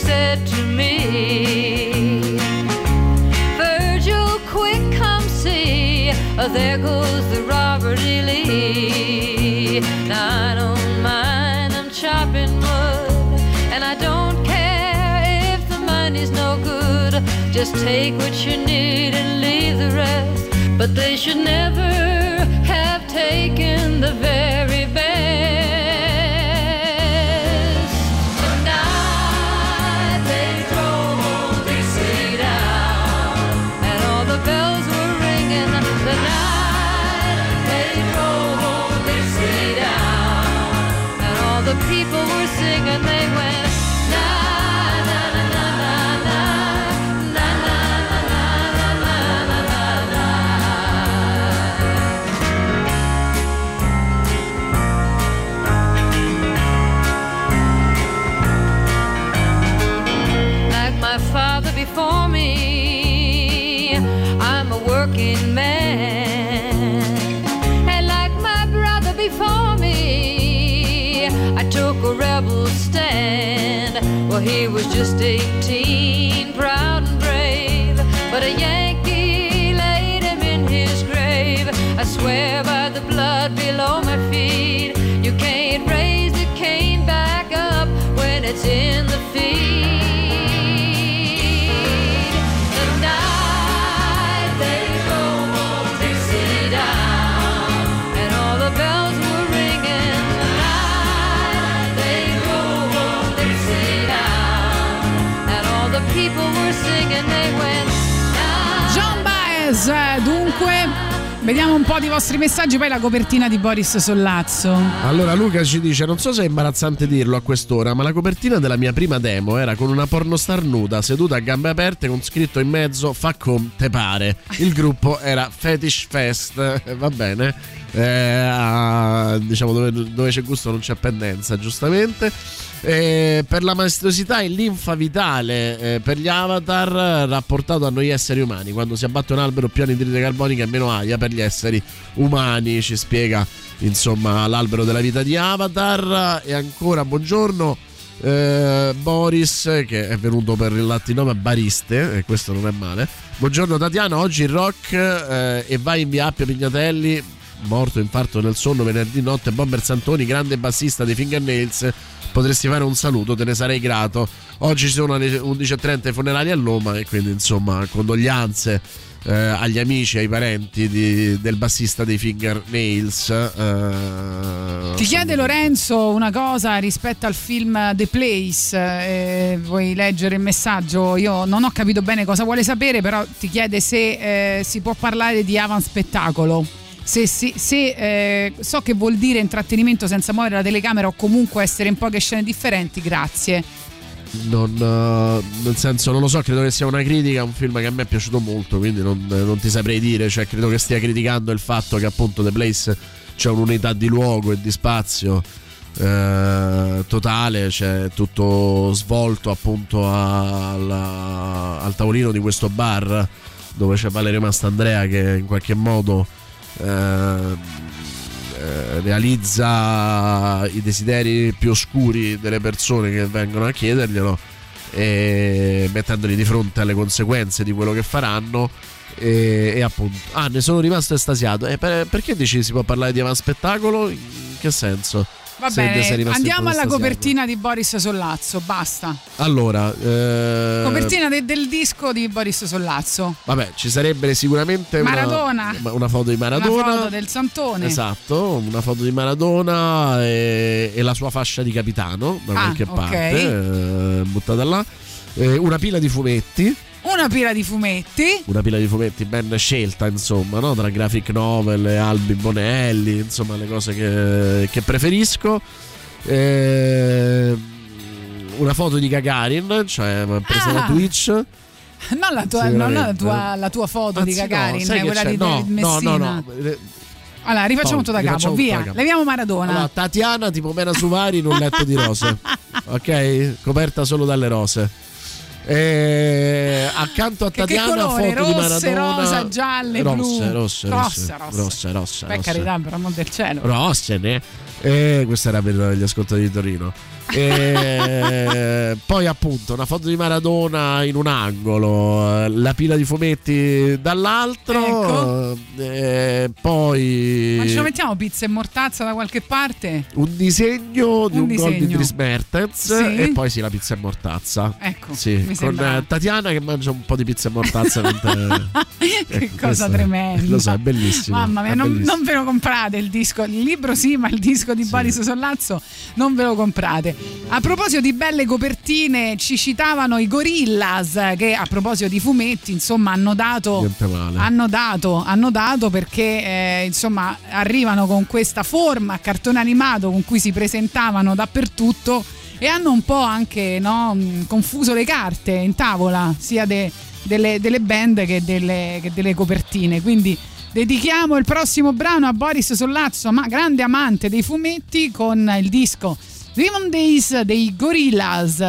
Said to me, Virgil, quick come see, oh, there goes the Robert E. Lee. Now I don't mind, I'm chopping wood, and I don't care if the money's no good. Just take what you need and leave the rest. But they should never majesty. Vediamo un po' di vostri messaggi, poi la copertina di Boris Sollazzo. Allora Luca ci dice, non so se è imbarazzante dirlo a quest'ora, ma la copertina della mia prima demo era con una pornostar nuda seduta a gambe aperte con scritto in mezzo fa com te pare. Il gruppo era Fetish Fest, va bene. Eh, ah, diciamo dove, dove c'è gusto non c'è pendenza, giustamente. Eh, per la maestosità e linfa vitale eh, per gli avatar rapportato a noi esseri umani. Quando si abbatte un albero più anidride carbonica e meno aria per gli esseri umani, ci spiega insomma l'albero della vita di Avatar. E ancora buongiorno. eh, Boris che è venuto per il lattinome Bariste e questo non è male buongiorno Tatiana oggi rock eh, e vai in via Appia Pignatelli morto infarto nel sonno venerdì notte Bomber Santoni grande bassista dei Fingernails potresti fare un saluto te ne sarei grato oggi ci sono alle 11.30 i funerali a Roma e quindi insomma condoglianze eh, agli amici ai parenti di- del bassista dei Fingernails eh, Ti chiede Lorenzo una cosa rispetto al film The Place, eh, vuoi leggere il messaggio? Io non ho capito bene cosa vuole sapere, però ti chiede se eh, si può parlare di avan spettacolo. Se, si- se, eh, so che vuol dire intrattenimento senza muovere la telecamera o comunque essere in poche scene differenti, grazie. Non, eh, nel senso, non lo so, credo che sia una critica un film che a me è piaciuto molto, quindi non, non ti saprei dire, cioè credo che stia criticando il fatto che appunto The Place c'è un'unità di luogo e di spazio eh, totale, c'è tutto svolto appunto alla- al tavolino di questo bar dove c'è Valerio Mastandrea che in qualche modo eh, eh, realizza i desideri più oscuri delle persone che vengono a chiederglielo e mettendoli di fronte alle conseguenze di quello che faranno e, e appunto. Ah ne sono rimasto estasiato. E per- perché dici si può parlare di avanspettacolo? In che senso Va bene, andiamo alla copertina di Boris Sollazzo, basta. allora eh, Copertina de- del disco di Boris Sollazzo. vabbè ci sarebbe sicuramente una- Maradona. una, foto di Maradona Una foto del Santone. Esatto, una foto di Maradona e, e la sua fascia di capitano da Ah, qualche ok. parte, eh, buttata là. Eh, una pila di fumetti, Una pila di fumetti. una pila di fumetti ben scelta, insomma, no? tra graphic novel Albi Bonelli, insomma, le cose che, che preferisco. Eh, una foto di Gagarin, cioè presa Ah. da Twitch. Non la tua, non la tua, la tua foto di Anzi, no, Gagarin, sai che quella di no, David no, Messina. no, no. Eh, Allora, rifacciamo No, tutto da capo, via. da capo. Leviamo Maradona. Allora, Tatiana tipo Mena Suvari in un letto di rose. ok? Coperta solo dalle rose. E accanto a Che- che Tatiana colore? foto di Rosse, Maradona. rosa, gialle, rosse, blu. Rosse, Rosse, rosse, rosse. rosse, rosse, Per rosse. carità, per amor del cielo. Rosse, ne? E questo era per gli ascoltatori di Torino. E poi appunto una foto di Maradona in un angolo, la pila di fumetti dall'altro. Ecco. E poi Ma ce lo mettiamo pizza e mortazza da qualche parte? Un disegno di Un un, gol di disegno. Dries Mertens Sì. e poi sì la pizza e mortazza. Ecco, Sì, con eh, Tatiana che mangia un po' di pizza e mortazza mentre... che Ecco, cosa tremenda. Lo so, è bellissimo. Mamma mia, non, bellissimo. non ve lo comprate il disco, il libro sì, ma il disco di Boris Sollazzo non ve lo comprate. A proposito di belle copertine, ci citavano i Gorillaz che a proposito di fumetti, insomma, hanno dato hanno dato, hanno dato perché eh, insomma arrivano con questa forma a cartone animato con cui si presentavano dappertutto e hanno un po' anche no, mh, confuso le carte in tavola sia de- delle, delle band che delle, che delle copertine. Quindi dedichiamo il prossimo brano a Boris Sollazzo ma grande amante dei fumetti con il disco Demon Days dei Gorillaz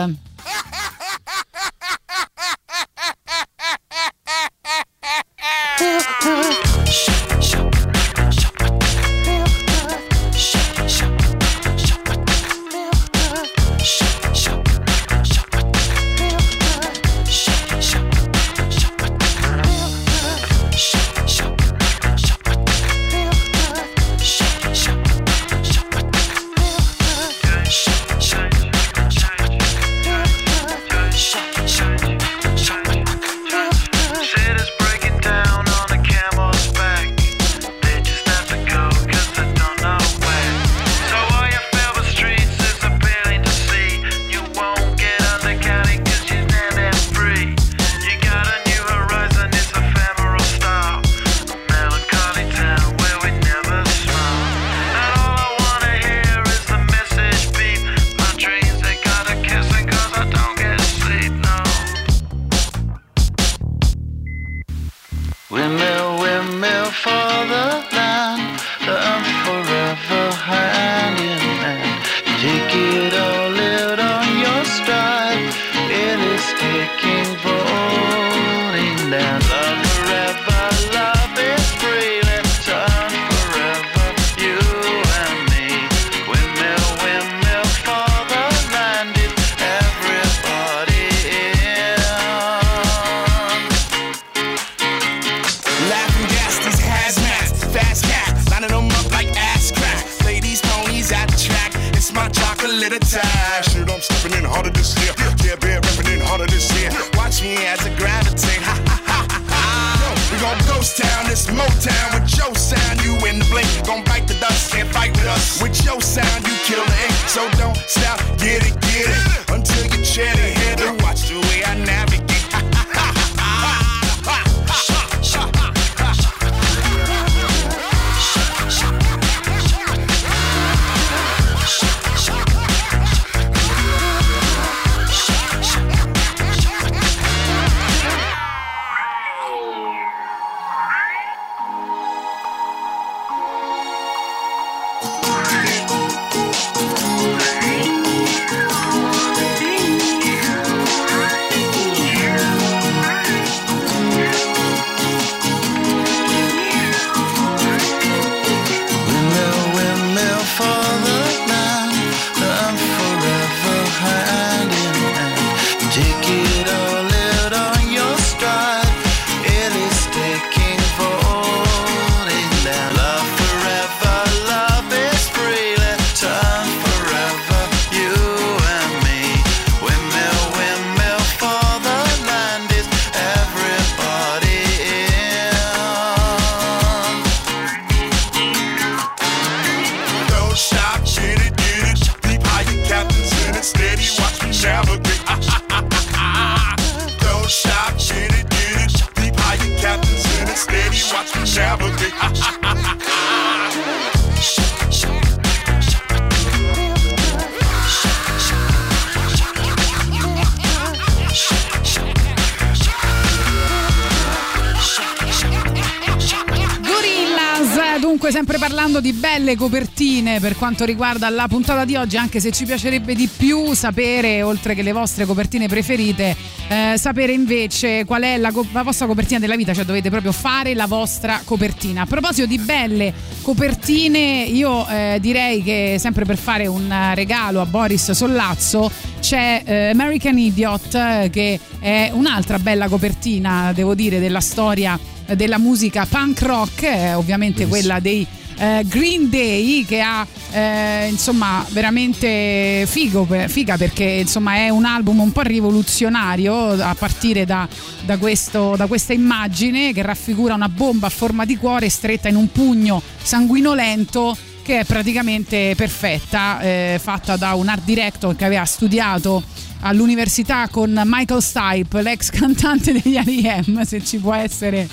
di belle copertine per quanto riguarda la puntata di oggi, anche se ci piacerebbe di più sapere, oltre che le vostre copertine preferite, eh, sapere invece qual è la, la vostra copertina della vita, cioè dovete proprio fare la vostra copertina. A proposito di belle copertine, io eh, direi che sempre per fare un regalo a Boris Sollazzo c'è eh, American Idiot che è un'altra bella copertina, devo dire, della storia eh, della musica punk rock, eh, ovviamente quella dei eh, Green Day che ha eh, insomma veramente figo, figa perché insomma è un album un po' rivoluzionario a partire da, da questo- da questa immagine che raffigura una bomba a forma di cuore stretta in un pugno sanguinolento che è praticamente perfetta, eh, fatta da un art director che aveva studiato all'università con Michael Stipe, l'ex cantante degli R.E.M., se ci può essere,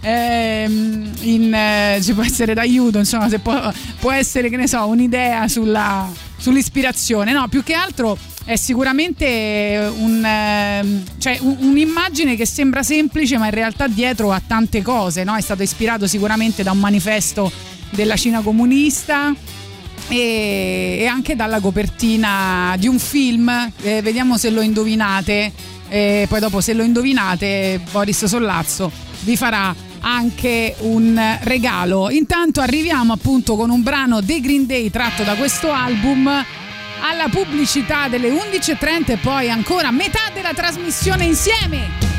ehm, in, eh, ci può essere d'aiuto, insomma, se può, può essere, che ne so, un'idea sulla- sull'ispirazione. No, più che altro è sicuramente un, ehm, cioè, un- un'immagine che sembra semplice, ma in realtà dietro ha tante cose. no? È stato ispirato sicuramente da un manifesto della Cina comunista e, e anche dalla copertina di un film. Eh, vediamo se lo indovinate. E poi dopo, se lo indovinate, Boris Sollazzo vi farà anche un regalo. Intanto arriviamo appunto con un brano dei Green Day tratto da questo album alla pubblicità delle 11.30 e poi ancora metà della trasmissione insieme.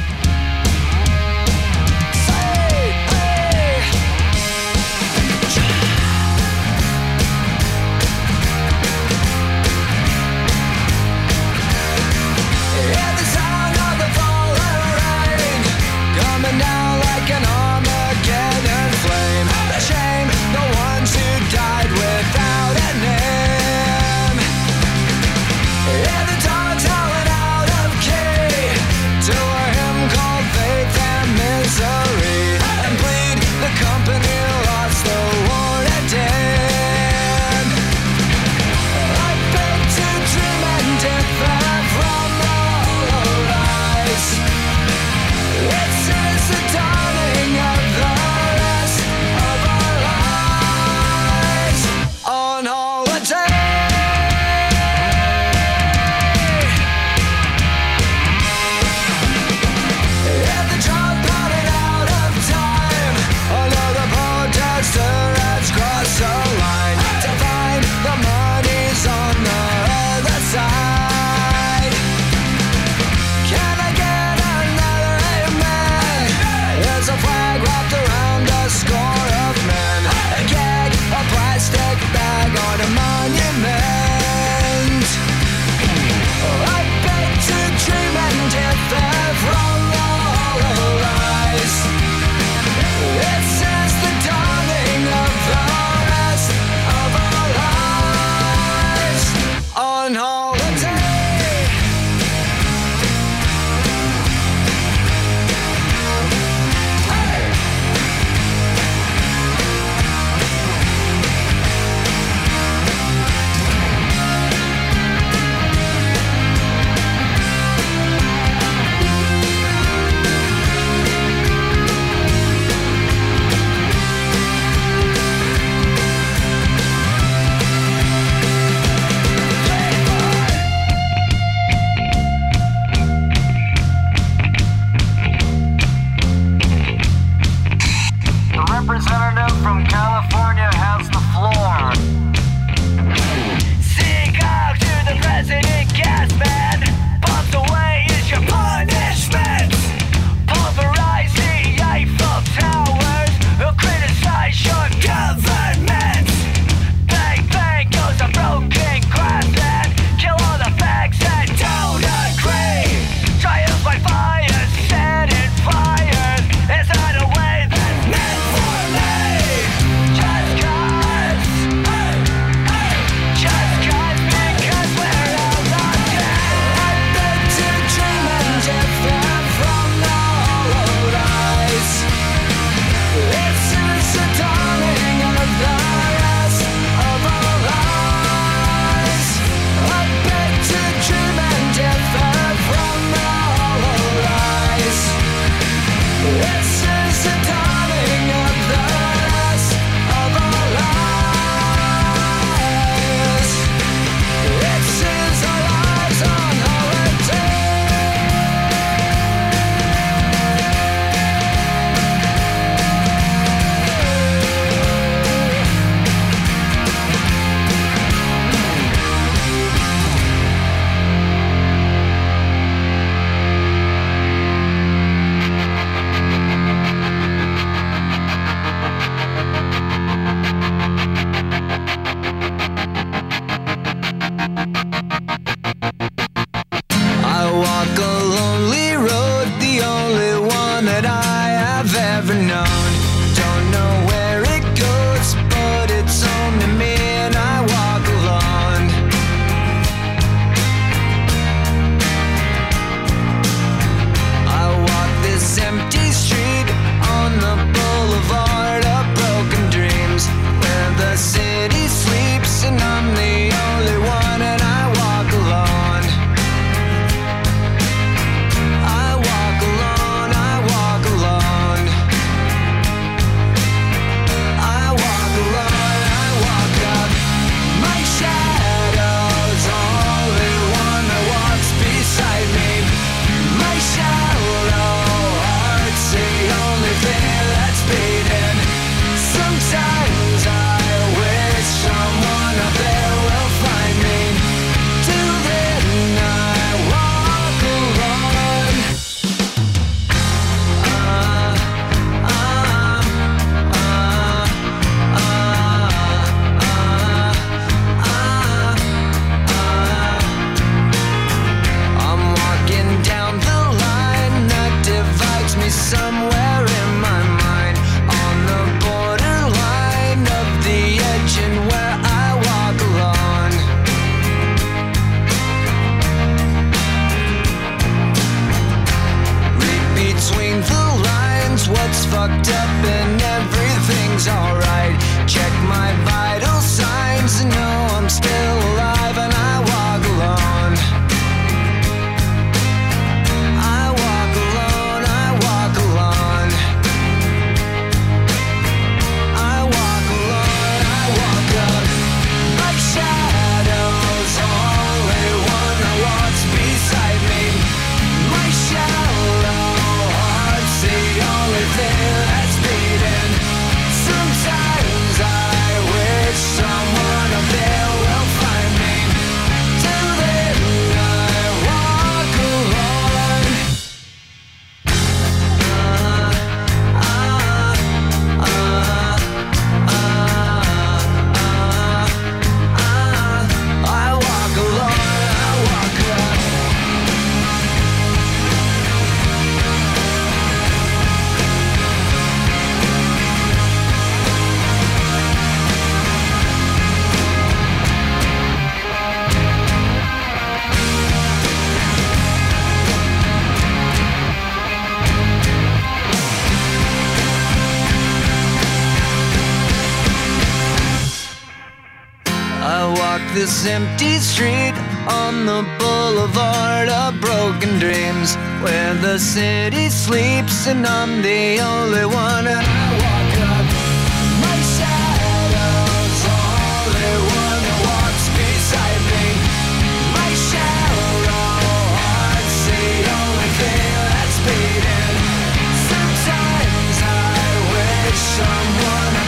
Of broken dreams where the city sleeps and I'm the only one. And I walk my shadow's only one that walks beside me. My shallow the only thing that's beating. Sometimes I wish someone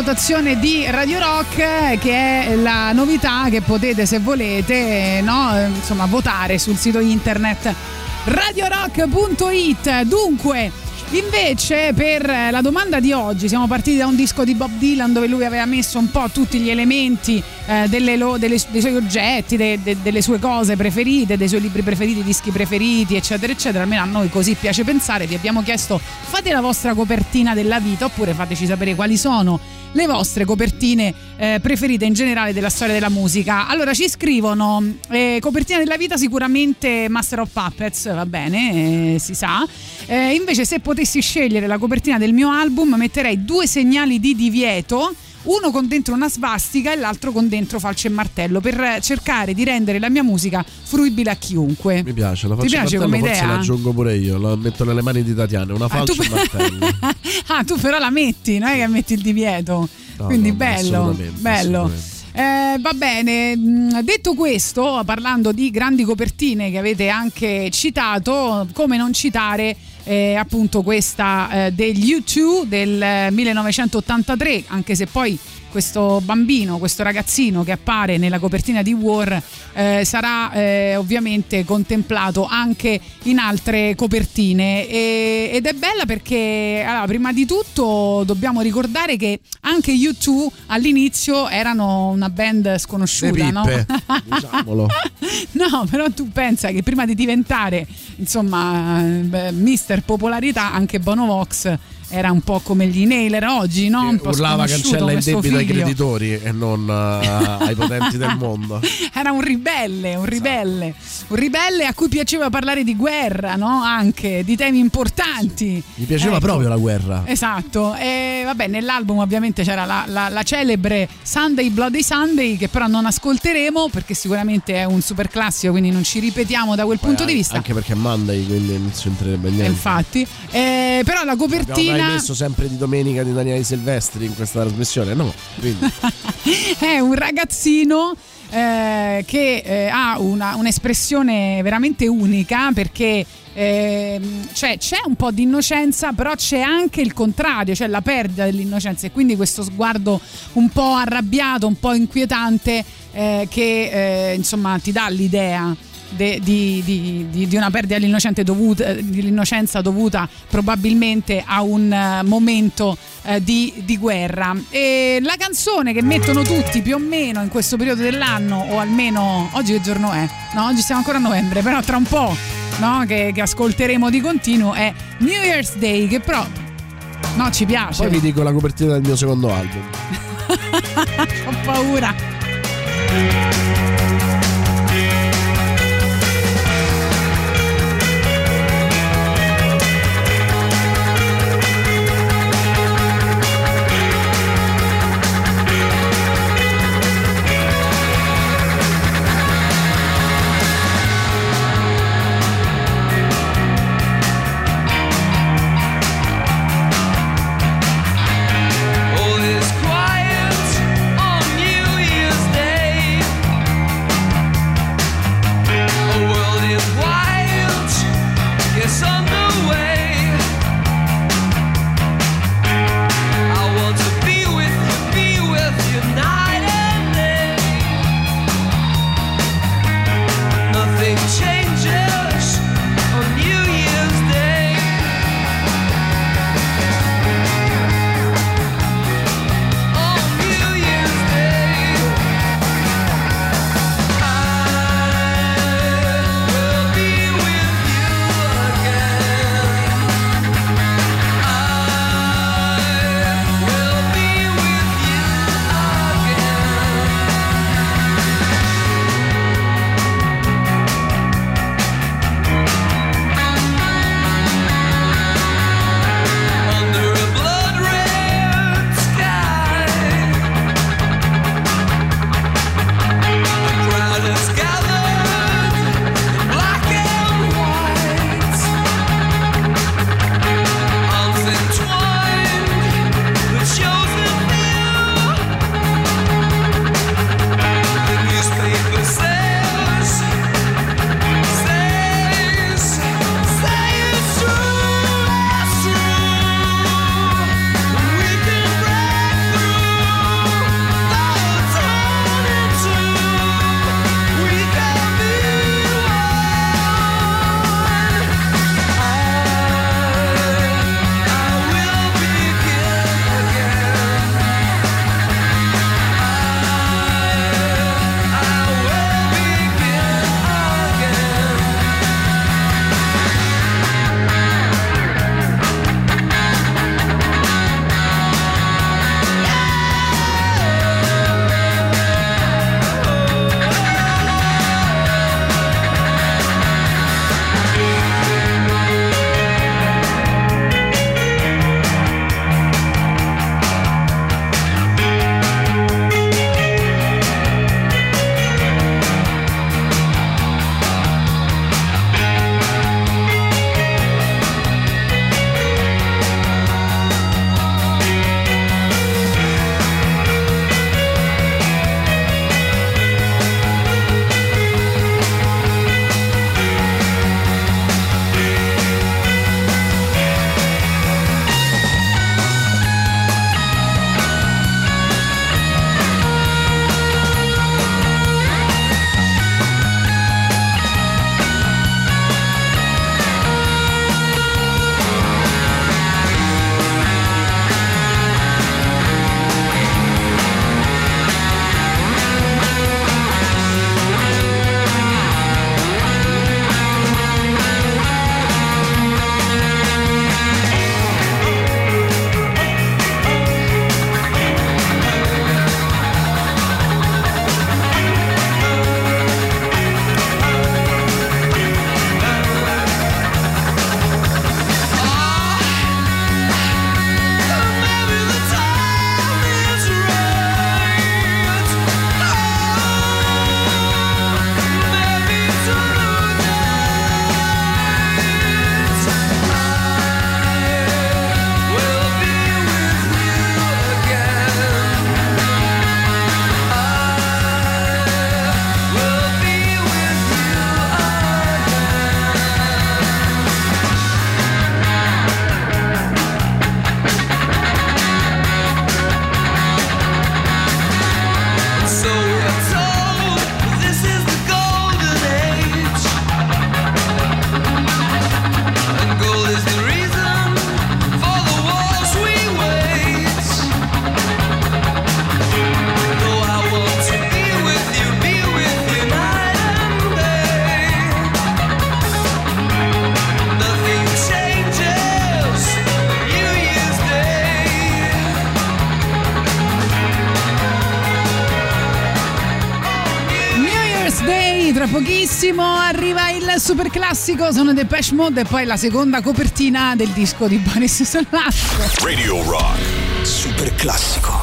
rotazione di Radio Rock che è la novità che potete se volete no, insomma votare sul sito internet radiorock.it dunque Invece per la domanda di oggi siamo partiti da un disco di Bob Dylan dove lui aveva messo un po' tutti gli elementi eh, delle lo- delle- dei suoi oggetti, de- de- delle sue cose preferite, dei suoi libri preferiti, dischi preferiti eccetera eccetera, almeno a noi così piace pensare, vi abbiamo chiesto fate la vostra copertina della vita oppure fateci sapere quali sono le vostre copertine eh, preferite in generale della storia della musica. Allora ci scrivono eh, copertina della vita sicuramente Master of Puppets, va bene, eh, si sa. Eh, invece se potessi scegliere la copertina del mio album metterei due segnali di divieto. Uno con dentro una svastica e l'altro con dentro falce e martello per cercare di rendere la mia musica fruibile a chiunque. Mi piace, la faccio piace martello, come forse idea? la aggiungo pure io, la metto nelle mani di Tatiana, una Ah, falce e un martello. ah, tu però la metti, non è che metti il divieto. No, Quindi no, no, bello, assolutamente, bello. assolutamente. Eh, va bene, Mm, detto questo, parlando di grandi copertine che avete anche citato, come non citare eh, appunto questa eh, degli U2 del eh, 1983, anche se poi questo bambino, questo ragazzino che appare nella copertina di War eh, sarà eh, ovviamente contemplato anche in altre copertine E- ed è bella perché allora, prima di tutto dobbiamo ricordare che anche U2 all'inizio erano una band sconosciuta, no? diciamolo. No, però tu pensa che prima di diventare, insomma, eh, mister popolarità, anche Bono Vox era un po' come gli Nailer oggi, no? Un po' Urlava cancella il debito ai figlio. creditori e non eh, ai potenti del mondo. Era un ribelle, un ribelle, un ribelle a cui piaceva parlare di guerra, no? Anche di temi importanti. Mi piaceva Ecco. proprio la guerra. Esatto, e vabbè, nell'album ovviamente c'era la, la- la celebre Sunday Bloody Sunday che però non ascolteremo perché sicuramente è un super classico, quindi non ci ripetiamo da quel punto di vista. Anche perché è Monday, quindi non ci entrerebbe niente. Infatti, Eh, però la copertina mai messo sempre di domenica di Daniele Silvestri in questa trasmissione? No, quindi è un ragazzino eh, che eh, ha una- un'espressione veramente unica perché ehm, cioè, c'è un po' di innocenza, però c'è anche il contrario, cioè la perdita dell'innocenza e quindi questo sguardo un po' arrabbiato, un po' inquietante eh, che eh, insomma ti dà l'idea. De- di, di- di- di una perdita dovuta- dell'innocenza dovuta probabilmente a un eh, momento eh, di, di guerra. E la canzone che mettono tutti più o meno in questo periodo dell'anno, o almeno oggi che giorno è? No, oggi siamo ancora a novembre, però tra un po' no, che, che ascolteremo di continuo è New Year's Day, che però no, ci piace. poi vi dico la copertina del mio secondo album. Ho paura. Pochissimo arriva il super classico, sono Depeche Mode e poi la seconda copertina del disco di Boris Sollazzo. Radio Rock. Super classico.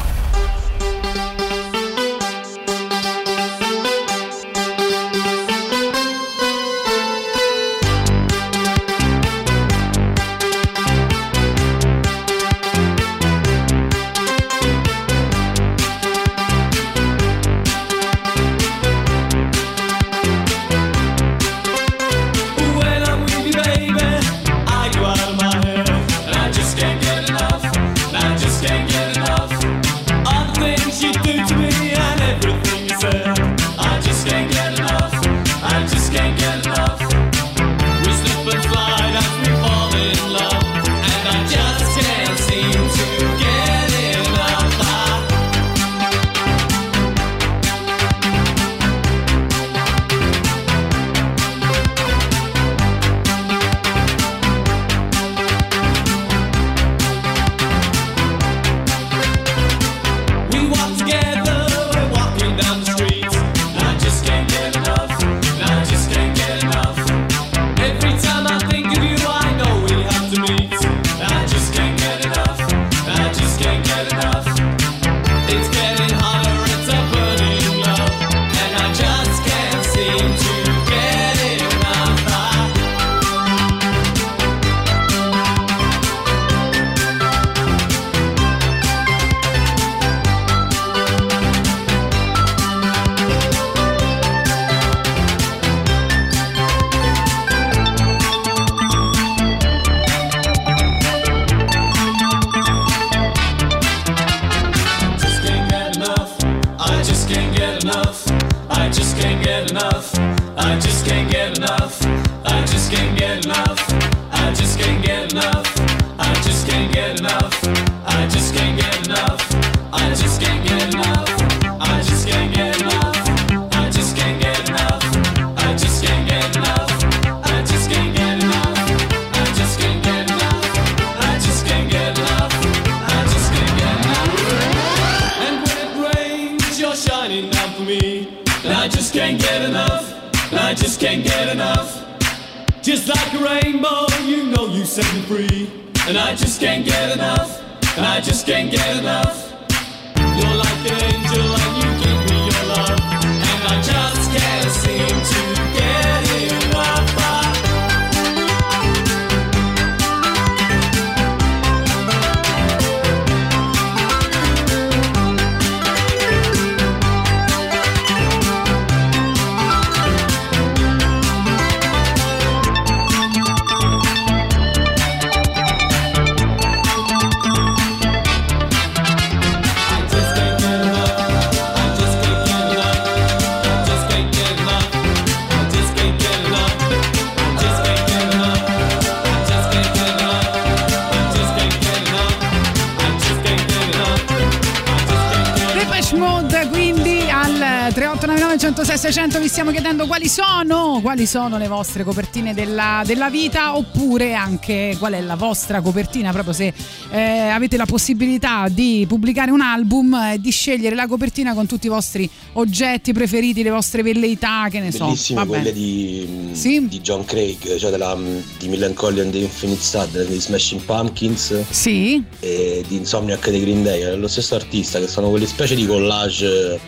Quali sono le vostre copertine della, della vita oppure anche qual è la vostra copertina proprio se eh, avete la possibilità di pubblicare un album e di scegliere la copertina con tutti i vostri oggetti preferiti, le vostre velleità, che ne so. Bellissime quelle di, Sì? di John Craig, cioè della, di Melancholy and the Infinite Sad, di Smashing Pumpkins Sì. e di Insomniac dei Green Day, è lo stesso artista, che sono quelle specie di collage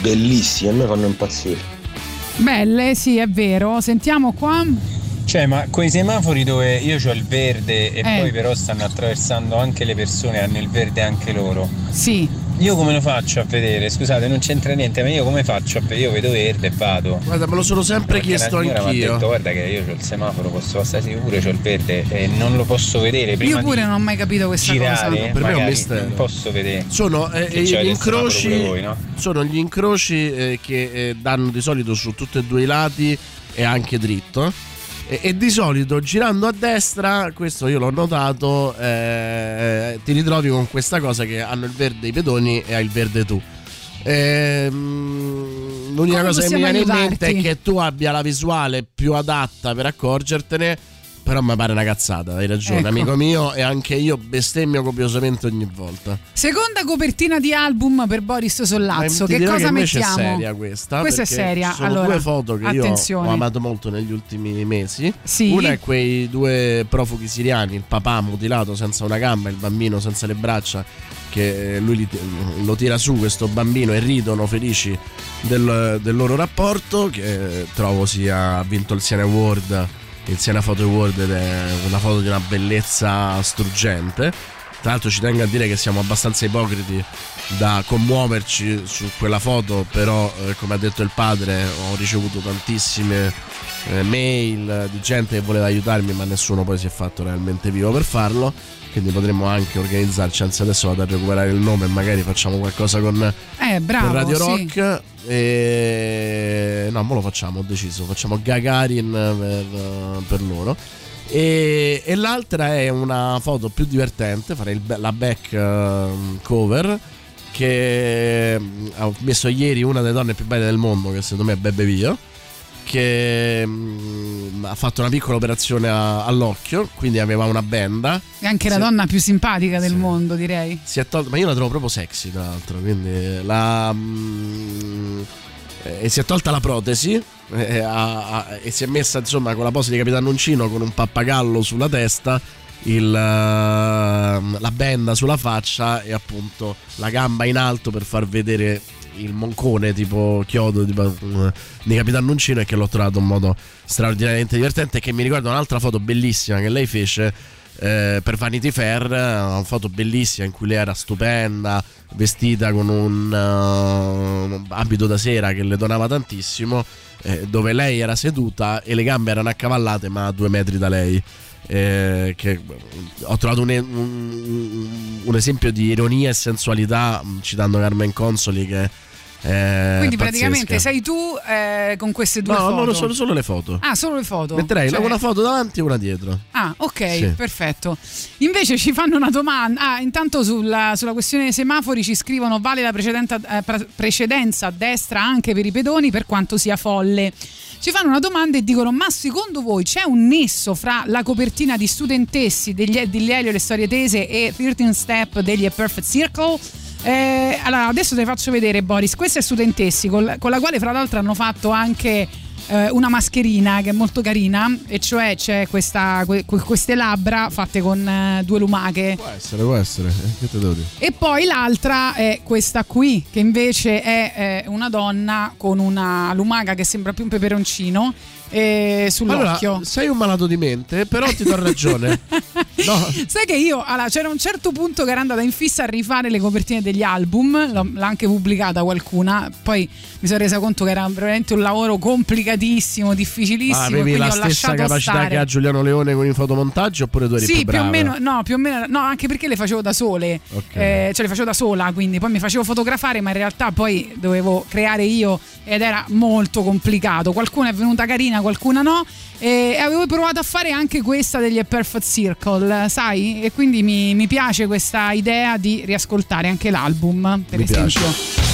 bellissime, a me fanno impazzire. Belle, sì, è vero. Sentiamo qua. Cioè, ma quei semafori dove io ho il verde e Eh. poi però stanno attraversando anche le persone, hanno il verde anche loro. Sì. Io come lo faccio a vedere? Scusate, non c'entra niente, ma io come faccio a vedere? Io vedo verde e vado. Guarda, me lo sono sempre Perché chiesto signora mi ha anch'io. detto, guarda che io ho il semaforo, posso passare sicuro, ho il verde e non lo posso vedere prima Io pure non ho mai capito questa girare. cosa. Per me è un magari mistero. Non posso vedere. Sono eh, Che gli incroci, voi, no? sono gli incroci eh, che eh, danno di solito su tutti e due i lati e anche dritto. E, e di solito girando a destra, questo io l'ho notato, eh, ti ritrovi con questa cosa che hanno il verde i pedoni e hai il verde tu. Ehm, l'unica Come cosa che mi viene in mente è che tu abbia la visuale più adatta per accorgertene. Però mi pare una cazzata, hai ragione, Ecco. amico mio, e anche io bestemmio copiosamente ogni volta. Seconda copertina di album per Boris Sollazzo. Che cosa che mettiamo? è seria questa. Questa è seria. Sono allora, due foto che attenzione. io ho amato molto negli ultimi mesi. Sì. Una è quei due profughi siriani, il papà mutilato senza una gamba, il bambino senza le braccia, che lui lo tira su questo bambino e ridono felici del, del loro rapporto, che trovo sia ha vinto il Siena Award, il Siena Photo Award ed è una foto di una bellezza struggente. Tra l'altro ci tengo a dire che siamo abbastanza ipocriti da commuoverci su quella foto, però eh, come ha detto il padre ho ricevuto tantissime eh, mail di gente che voleva aiutarmi, ma nessuno poi si è fatto realmente vivo per farlo. Quindi potremmo anche organizzarci, anzi adesso vado a recuperare il nome e magari facciamo qualcosa con, Eh, bravo. Radio sì. E... No, mo lo facciamo, ho deciso. Facciamo Gagarin per, per loro. E, e l'altra è una foto più divertente, farei il la back eh, cover che mm, ho messo ieri una delle donne più belle del mondo che secondo me è Bebe Vio che mm, ha fatto una piccola operazione a- all'occhio quindi aveva una benda È anche la Sì. donna più simpatica del mondo, direi. si è tolta, ma io la trovo proprio sexy tra l'altro, quindi la, mm, eh, e si è tolta la protesi eh, ha- ha- e si è messa insomma con la pose di Capitano Uncino con un pappagallo sulla testa, il, eh, la benda sulla faccia e appunto la gamba in alto per far vedere il moncone tipo chiodo di, di Capitano Uncino e che l'ho trovato un modo straordinariamente divertente e che mi ricorda un'altra foto bellissima che lei fece eh, per Vanity Fair, una foto bellissima in cui lei era stupenda, vestita con un, eh, un abito da sera che le donava tantissimo, eh, dove lei era seduta e le gambe erano accavallate ma a due metri da lei. Eh, che ho trovato un, un- un esempio di ironia e sensualità citando Carmen Consoli che è Quindi pazzesca. praticamente sei tu eh, con queste due no, foto. no, solo, solo le foto Ah, solo le foto. metterei Cioè- una foto davanti e una dietro Ah, ok, Sì. perfetto. Invece ci fanno una domanda. Ah, intanto sulla, sulla questione dei semafori ci scrivono: vale la eh, pre- precedenza a destra anche per i pedoni, per quanto sia folle. Ci fanno una domanda e dicono: Ma secondo voi c'è un nesso fra la copertina di studentessi degli, degli Elio, le storie tese e 13 Step degli A Perfect Circle? Eh, allora, adesso te faccio vedere, Boris. Questa è Studentessi, col- con la quale, fra l'altro, hanno fatto anche eh, una mascherina che è molto carina, e cioè c'è questa, que- que- queste labbra fatte con eh, due lumache. può essere può essere eh, che te devo dire E poi l'altra è questa qui, che invece è eh, una donna con una lumaca che sembra più un peperoncino eh, sull'occhio. Allora, sei un malato di mente, però ti do ragione. No. Sai che io allora, c'era un certo punto che era andata in fissa a rifare le copertine degli album, l'ho- l'ha anche pubblicata qualcuna, poi mi sono resa conto che era veramente un lavoro complicatissimo, difficilissimo. Ma avevi la stessa capacità stare. che ha Giuliano Leone con i fotomontaggi oppure tu eri Sì, più più o meno, no, più o meno, no, anche perché le facevo da sole, Ok. Eh, cioè le facevo da sola, quindi poi mi facevo fotografare, ma in realtà poi dovevo creare io ed era molto complicato. Qualcuna è venuta carina, qualcuna no. E avevo provato a fare anche questa degli A Perfect Circle, sai? E quindi mi, mi piace questa idea di riascoltare anche l'album, per Mi piace. esempio. Don't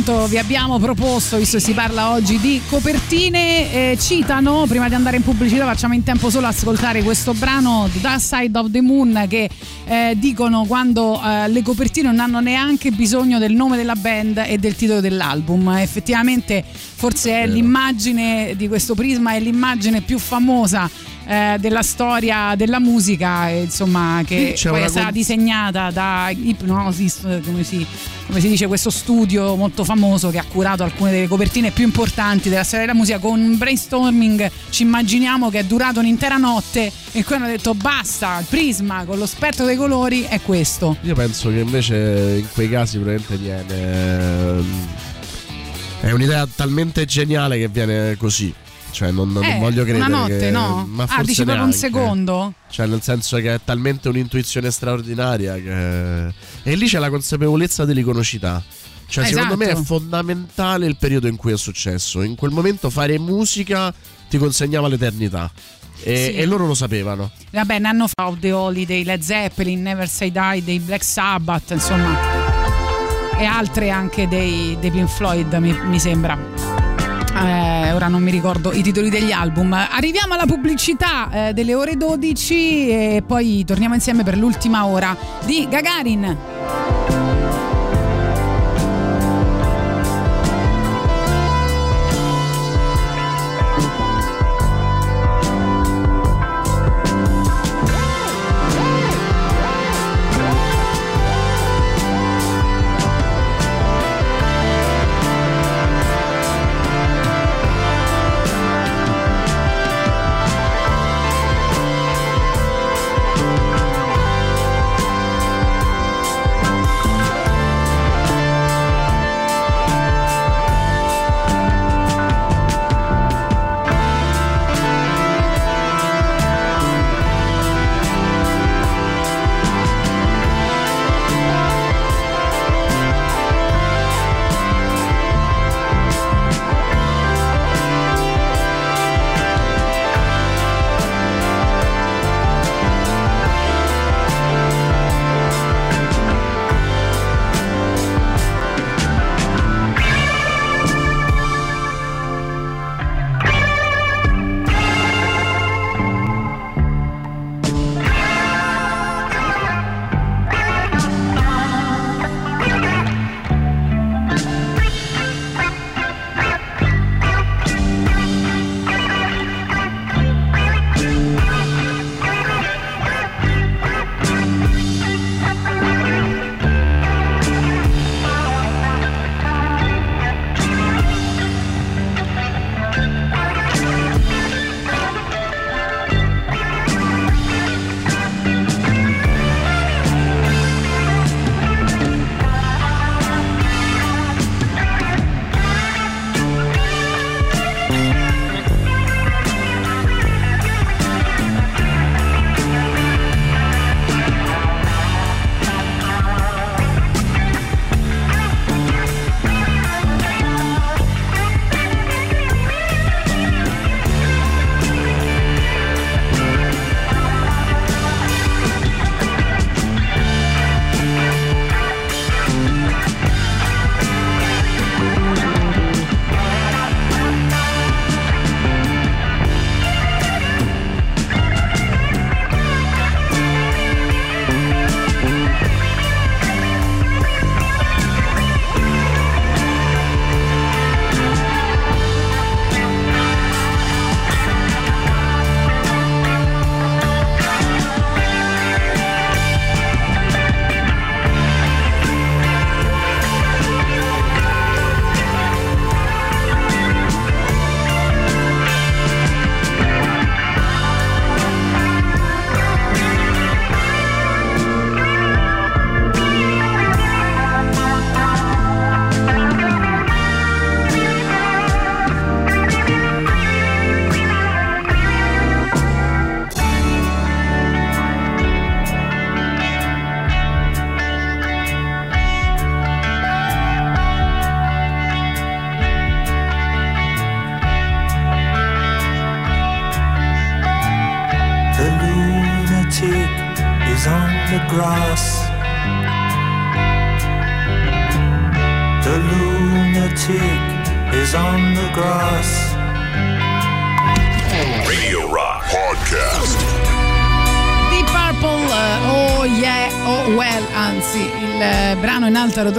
appunto vi abbiamo proposto, visto che si parla oggi di copertine, eh, citano, prima di andare in pubblicità facciamo in tempo solo ascoltare questo brano The Side of the Moon che eh, dicono quando eh, le copertine non hanno neanche bisogno del nome della band e del titolo dell'album. Effettivamente forse è l'immagine di questo prisma, è l'immagine più famosa eh, della storia della musica, insomma, che c'è poi è stata con- disegnata da Hypnosis, come si, come si dice, questo studio molto famoso che ha curato alcune delle copertine più importanti della storia della musica. Con un brainstorming ci immaginiamo che è durato un'intera notte e qui hanno detto basta, il prisma con lo spettro dei colori è questo. Io penso che invece in quei casi probabilmente viene. ehm, È un'idea talmente geniale che viene così. Cioè, non, non Eh, voglio credere. una notte, che- no? Ma ah, forse dici proprio un secondo? Cioè, nel senso che è talmente un'intuizione straordinaria che. E lì c'è la consapevolezza dell'iconicità. Cioè, secondo me è Esatto. fondamentale il periodo in cui è successo. In quel momento fare musica ti consegnava l'eternità. E, Sì. e loro lo sapevano. Vabbè, ne hanno fatto The Holiday, Led Zeppelin, Never Say Die, dei Black Sabbath, insomma, e altre anche dei, dei Pink Floyd, mi, mi sembra. Eh, ora non mi ricordo i titoli degli album. Arriviamo alla pubblicità eh, delle ore 12 e poi torniamo insieme per l'ultima ora di Gagarin.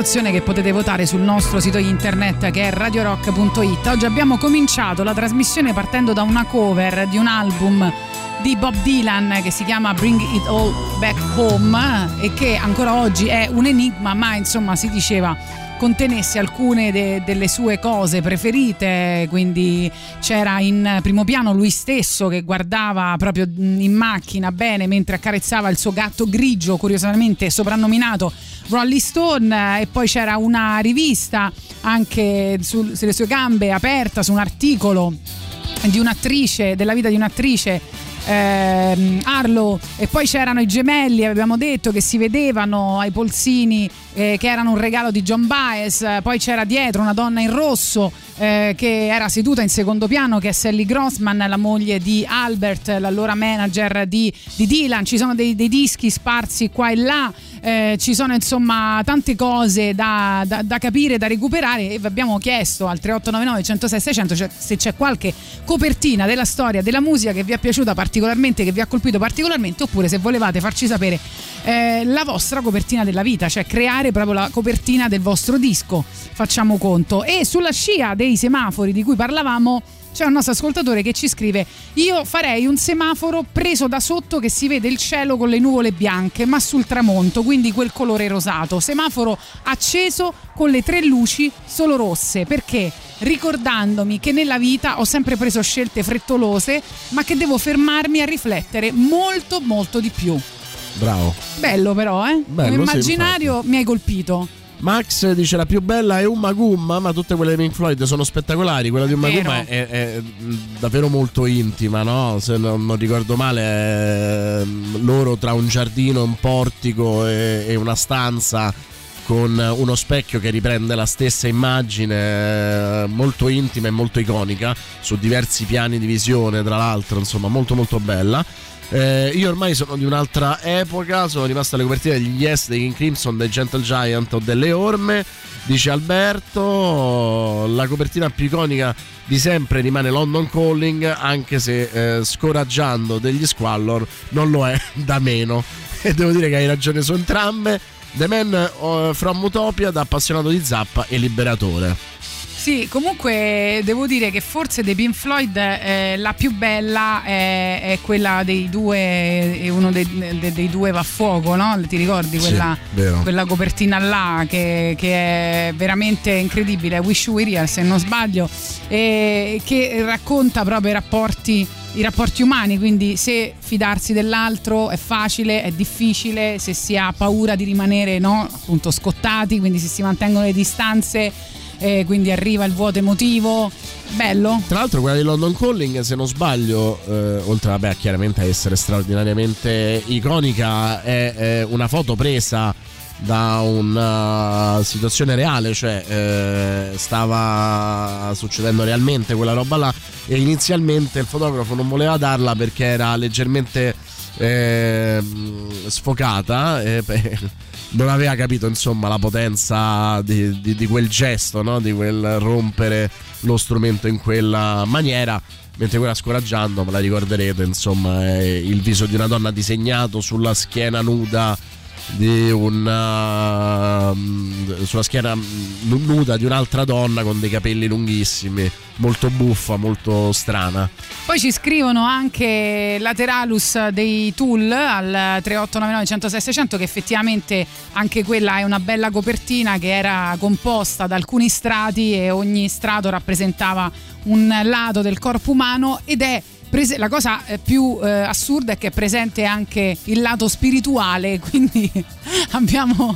Rotazione che potete votare sul nostro sito internet che è radiorock.it. Oggi abbiamo cominciato la trasmissione partendo da una cover di un album di Bob Dylan che si chiama Bring It All Back Home e che ancora oggi è un enigma, ma insomma si diceva contenesse alcune de- delle sue cose preferite, quindi c'era in primo piano lui stesso che guardava proprio in macchina bene mentre accarezzava il suo gatto grigio, curiosamente soprannominato Rolling Stone, e poi c'era una rivista anche sul- sulle sue gambe aperta su un articolo di un'attrice, della vita di un'attrice ehm, Arlo e poi c'erano i gemelli abbiamo detto che si vedevano ai polsini eh, che erano un regalo di John Baez poi c'era dietro una donna in rosso eh, che era seduta in secondo piano che è Sally Grossman la moglie di Albert l'allora manager di, di Dylan ci sono dei, dei dischi sparsi qua e là eh, ci sono insomma tante cose da, da- da capire, da recuperare e vi abbiamo chiesto al 3899 106 600 cioè, se c'è qualche copertina della storia della musica che vi è piaciuta particolarmente, che vi ha colpito particolarmente oppure se volevate farci sapere eh, la vostra copertina della vita, cioè creare proprio la copertina del vostro disco, facciamo conto. E sulla scia dei semafori di cui parlavamo c'è un nostro ascoltatore che ci scrive: Io farei un semaforo preso da sotto che si vede il cielo con le nuvole bianche, ma sul tramonto, quindi quel colore rosato. Semaforo acceso con le tre luci solo rosse. Perché? Ricordandomi che nella vita ho sempre preso scelte frettolose, ma che devo fermarmi a riflettere molto, molto di più. Bravo. Bello, però, eh? Bello, Come sì, immaginario mi hai colpito. Max dice la più bella è Umma Gumma, ma tutte quelle di Pink Floyd sono spettacolari. Quella di Umma. Gumma è, è davvero molto intima, no? Se non, non ricordo male, mm, loro tra un giardino, un portico e, e una stanza con uno specchio che riprende la stessa immagine, eh, molto intima e molto iconica, su diversi piani di visione, tra l'altro, insomma, molto molto bella. Eh, io ormai sono di un'altra epoca, sono rimasto alle copertine degli Yes, dei King Crimson, dei Gentle Giant o delle Orme. Dice Alberto, la copertina più iconica di sempre rimane London Calling, anche se eh, scoraggiando degli Squallor non lo è da meno. E devo dire che hai ragione su entrambe. The Man eh, from Utopia da appassionato di Zappa e liberatore. Sì, comunque devo dire che forse dei Pink Floyd eh, la più bella è, è quella dei due, e uno dei, de- dei due va a fuoco, no? Ti ricordi Sì, quella, vero. quella copertina là che, che è veramente incredibile, Wish You Were Here se non sbaglio, e che racconta proprio i rapporti i rapporti umani, quindi se fidarsi dell'altro è facile, è difficile, se si ha paura di rimanere no, appunto scottati, quindi se si mantengono le distanze, eh, quindi arriva il vuoto emotivo. Bello. Tra l'altro quella di London Calling, se non sbaglio, eh, oltre vabbè, chiaramente a essere straordinariamente iconica, è, è una foto presa da una situazione reale, cioè eh, stava succedendo realmente quella roba là e inizialmente il fotografo non voleva darla perché era leggermente eh, sfocata e beh, non aveva capito insomma la potenza di, di- di quel gesto, no? di quel rompere lo strumento in quella maniera. Mentre quella scoraggiando, me la ricorderete, insomma, il viso di una donna disegnato sulla schiena nuda di una mm, sulla schiena nuda di un'altra donna con dei capelli lunghissimi, molto buffa, molto strana. Poi ci scrivono anche Lateralus dei Tool al 3899 106 600 che effettivamente anche quella è una bella copertina che era composta da alcuni strati e ogni strato rappresentava un lato del corpo umano ed è prese- la cosa eh, più eh, assurda è che è presente anche il lato spirituale, quindi abbiamo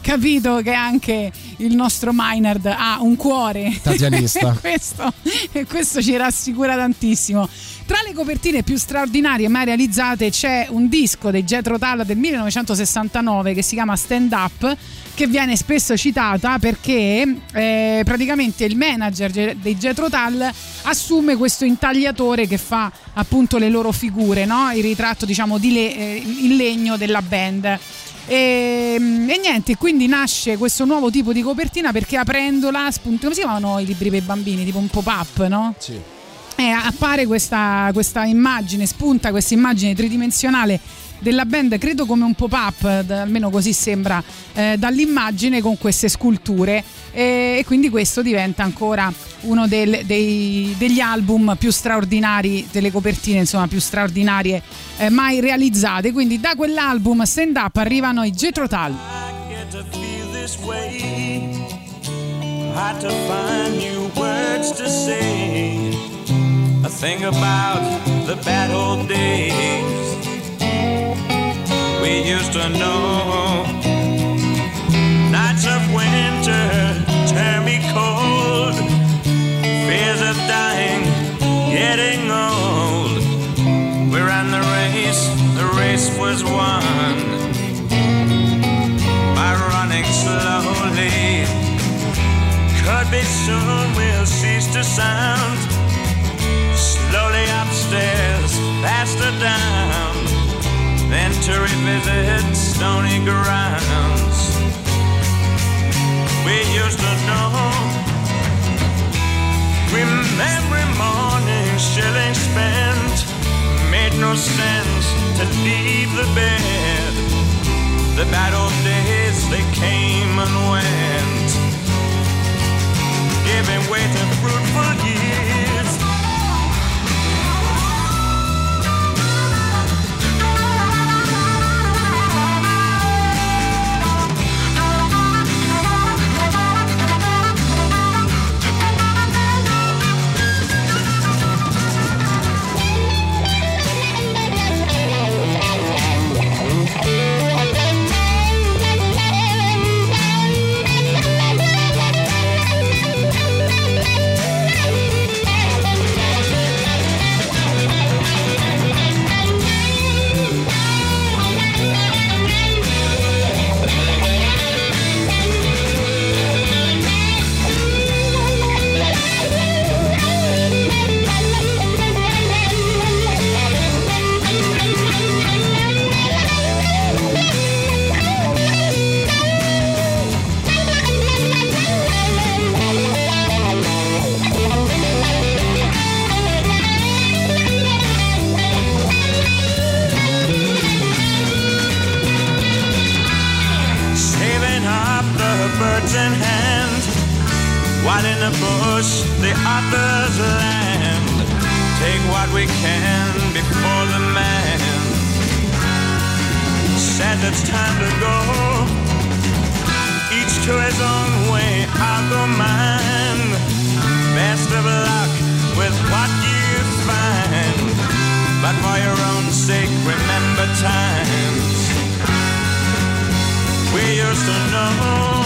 capito che anche il nostro Maynard ha un cuore. Tatianista. questo, e questo ci rassicura tantissimo. Tra le copertine più straordinarie mai realizzate c'è un disco dei Jetro Tull del 1969 che si chiama Stand Up che viene spesso citata perché eh, praticamente il manager ge- dei Jetro Tull assume questo intagliatore che fa appunto le loro figure, no? il ritratto diciamo di le- eh, in legno della band. E, e niente, quindi nasce questo nuovo tipo di copertina perché aprendola, spunta, come si chiamano i libri per bambini? Tipo un pop-up, no? Sì. E appare questa, questa immagine, spunta questa immagine tridimensionale della band, credo come un pop-up, almeno così sembra eh, dall'immagine con queste sculture e, e quindi questo diventa ancora uno del- dei- degli album più straordinari, delle copertine insomma più straordinarie eh, mai realizzate. Quindi da quell'album Stand Up arrivano i Jetro Tull. get to feel this way. Hard to find new words to say. I think about the bad old days we used to know. Nights of winter turn me cold. Fears of dying, getting old. We ran the race, the race was won by running slowly. Could be soon we'll cease to sound. Slowly upstairs, faster down. Then to revisit stony grounds. We used to know. Remembering mornings, shillings spent. Made no sense to leave the bed. The bad old days, they came and went, giving way to fruitful years. His own way, I'll go mine. Best of luck with what you find, but for your own sake, remember times we used to know.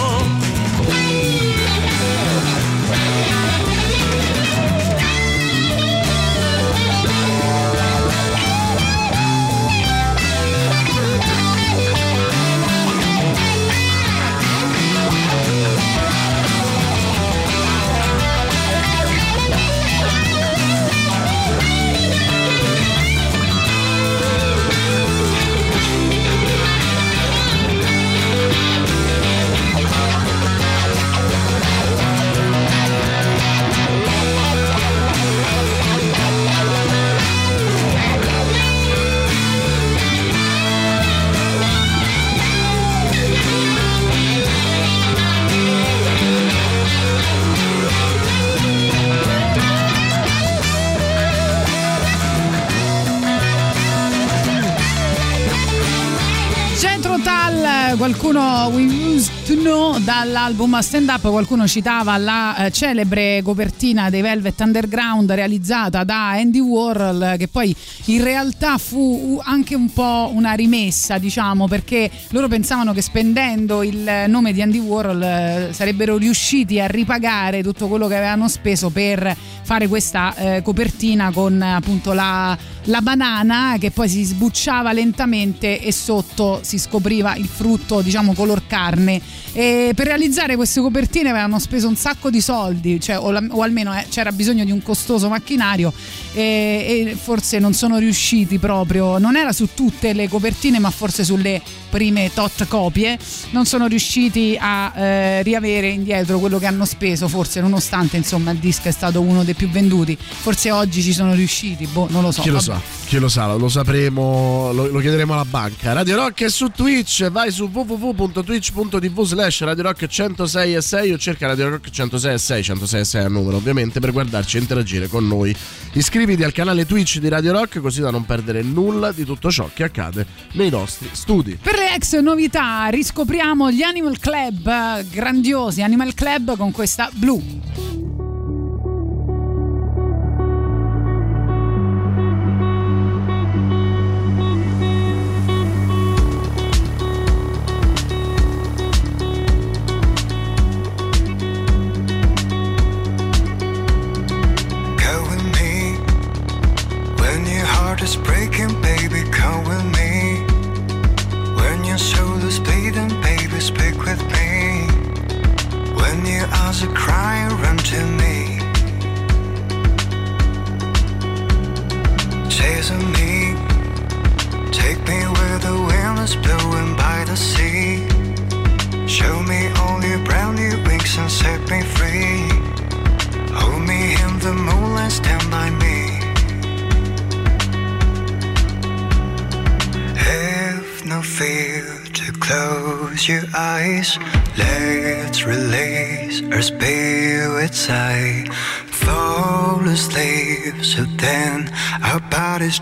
Qualcuno We Used to Know dall'album Stand Up, qualcuno citava la eh, celebre copertina dei Velvet Underground realizzata da Andy Warhol, che poi in realtà fu anche un po' una rimessa, diciamo, perché loro pensavano che spendendo il nome di Andy Warhol eh, sarebbero riusciti a ripagare tutto quello che avevano speso per fare questa eh, copertina con appunto la, la banana che poi si sbucciava lentamente e sotto si scopriva il frutto, diciamo color carne. E per realizzare queste copertine avevano speso un sacco di soldi, cioè, o, la- o almeno eh, c'era bisogno di un costoso macchinario e, e forse non sono riusciti proprio, non era su tutte le copertine ma forse sulle prime tot copie, non sono riusciti a eh, riavere indietro quello che hanno speso, forse nonostante insomma il disco è stato uno dei più venduti, forse oggi ci sono riusciti, boh, non lo so. Chi lo Vabbè. sa, chi lo sa, lo sapremo, lo, lo chiederemo alla banca. Radio Rock è su Twitch, vai su www.twitch.tv slash Radio Rock 106 e 6 o cerca Radio Rock 106 e 6, 106 e 6 al numero ovviamente per guardarci e interagire con noi. Iscriviti al canale Twitch di Radio Rock così da non perdere nulla di tutto ciò che accade nei nostri studi. Per le ex novità riscopriamo gli Animal Club, eh, grandiosi Animal Club con questa blu.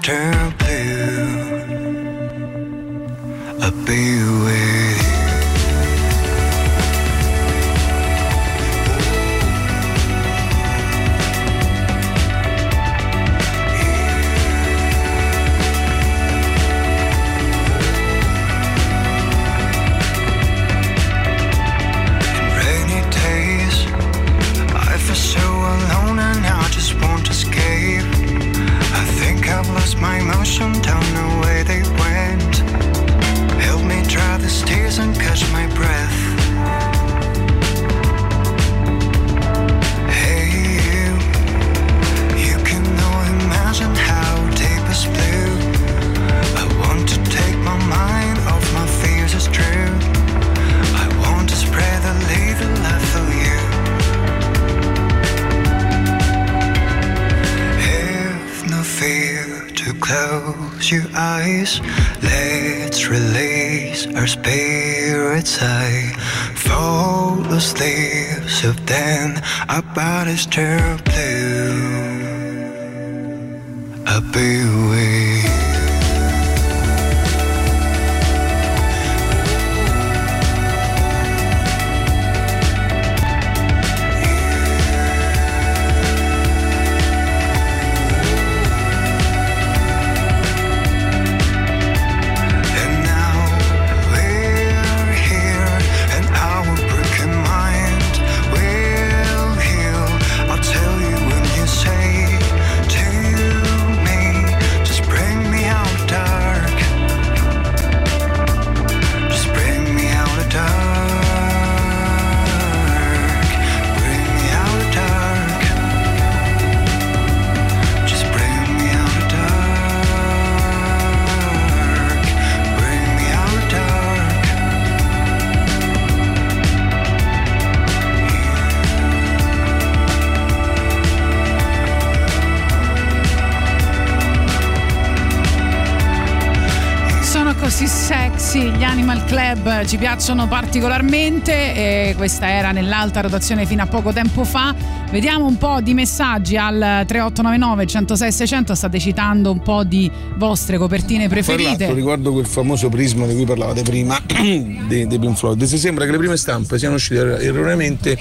Turn piacciono particolarmente questa era nell'alta rotazione fino a poco tempo fa. Vediamo un po' di messaggi al 3899 106 600, state citando un po' di vostre copertine preferite. l'altro riguardo quel famoso prisma di cui parlavate prima dei, dei Pink Floyd, si sembra che le prime stampe siano uscite er- erroneamente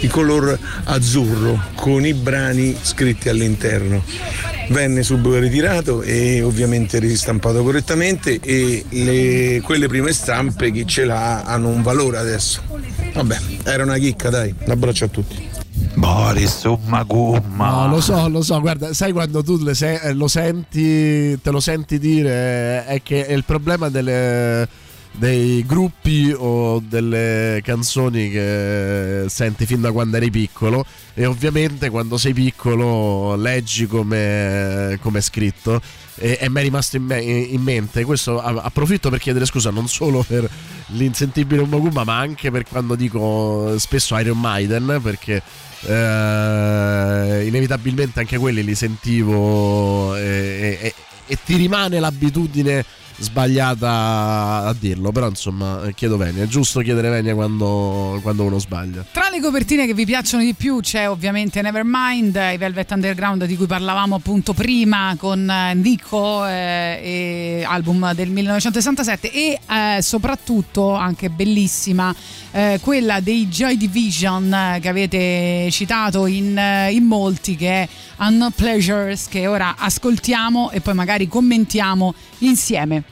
in color azzurro con i brani scritti all'interno. Venne subito ritirato e ovviamente ristampato correttamente e le- quelle prime stampe chi ce l'ha hanno un valore adesso. Vabbè, era una chicca, dai. Un abbraccio a tutti. Boris, umma gumma. No, lo so, lo so, guarda, sai quando tu le se- eh, lo senti, te lo senti dire, è che è il problema delle- dei gruppi o delle canzoni che senti fin da quando eri piccolo. E ovviamente quando sei piccolo leggi come, è scritto. E, e mi è rimasto in, me- in mente. Questo approfitto per chiedere scusa non solo per l'insentibile Umaguma ma anche per quando dico spesso Iron Maiden perché eh, inevitabilmente anche quelli li sentivo e, e- e ti rimane l'abitudine sbagliata a dirlo però insomma chiedo venia. È giusto chiedere venia quando, quando uno sbaglia. Tra le copertine che vi piacciono di più c'è ovviamente Nevermind, i Velvet Underground di cui parlavamo appunto prima con eh, Nico, eh, album del 1967 e eh, soprattutto anche bellissima eh, quella dei Joy Division eh, che avete citato in, eh, in molti che è Unknown Pleasures che ora ascoltiamo e poi magari commentiamo insieme.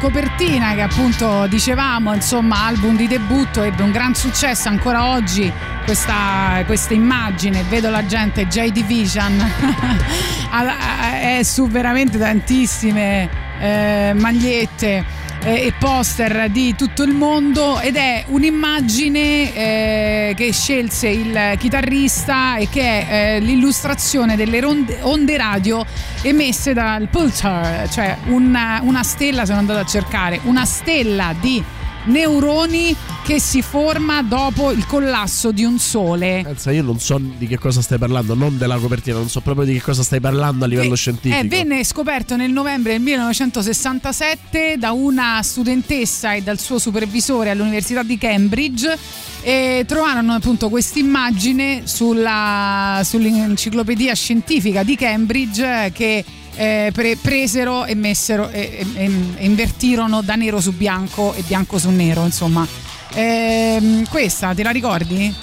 Copertina che appunto dicevamo, insomma, album di debutto, ebbe un gran successo ancora oggi. Questa, questa immagine, vedo la gente J Division è su veramente tantissime eh, magliette eh, e poster di tutto il mondo ed è un'immagine eh, che scelse il chitarrista e che è eh, l'illustrazione delle ronde- onde radio emesse dal pulsar, cioè una, una stella, sono andato a cercare, una stella di neuroni che si forma dopo il collasso di un sole. Pensa, io non so di che cosa stai parlando, non della copertina, non so proprio di che cosa stai parlando a livello scientifico. Eh, venne scoperto nel novembre del 1967 da una studentessa e dal suo supervisore all'Università di Cambridge e trovarono appunto questa immagine sull'enciclopedia scientifica di Cambridge eh, che eh, pre- presero e messero e, e- e invertirono da nero su bianco e bianco su nero insomma Ehm, questa te la ricordi?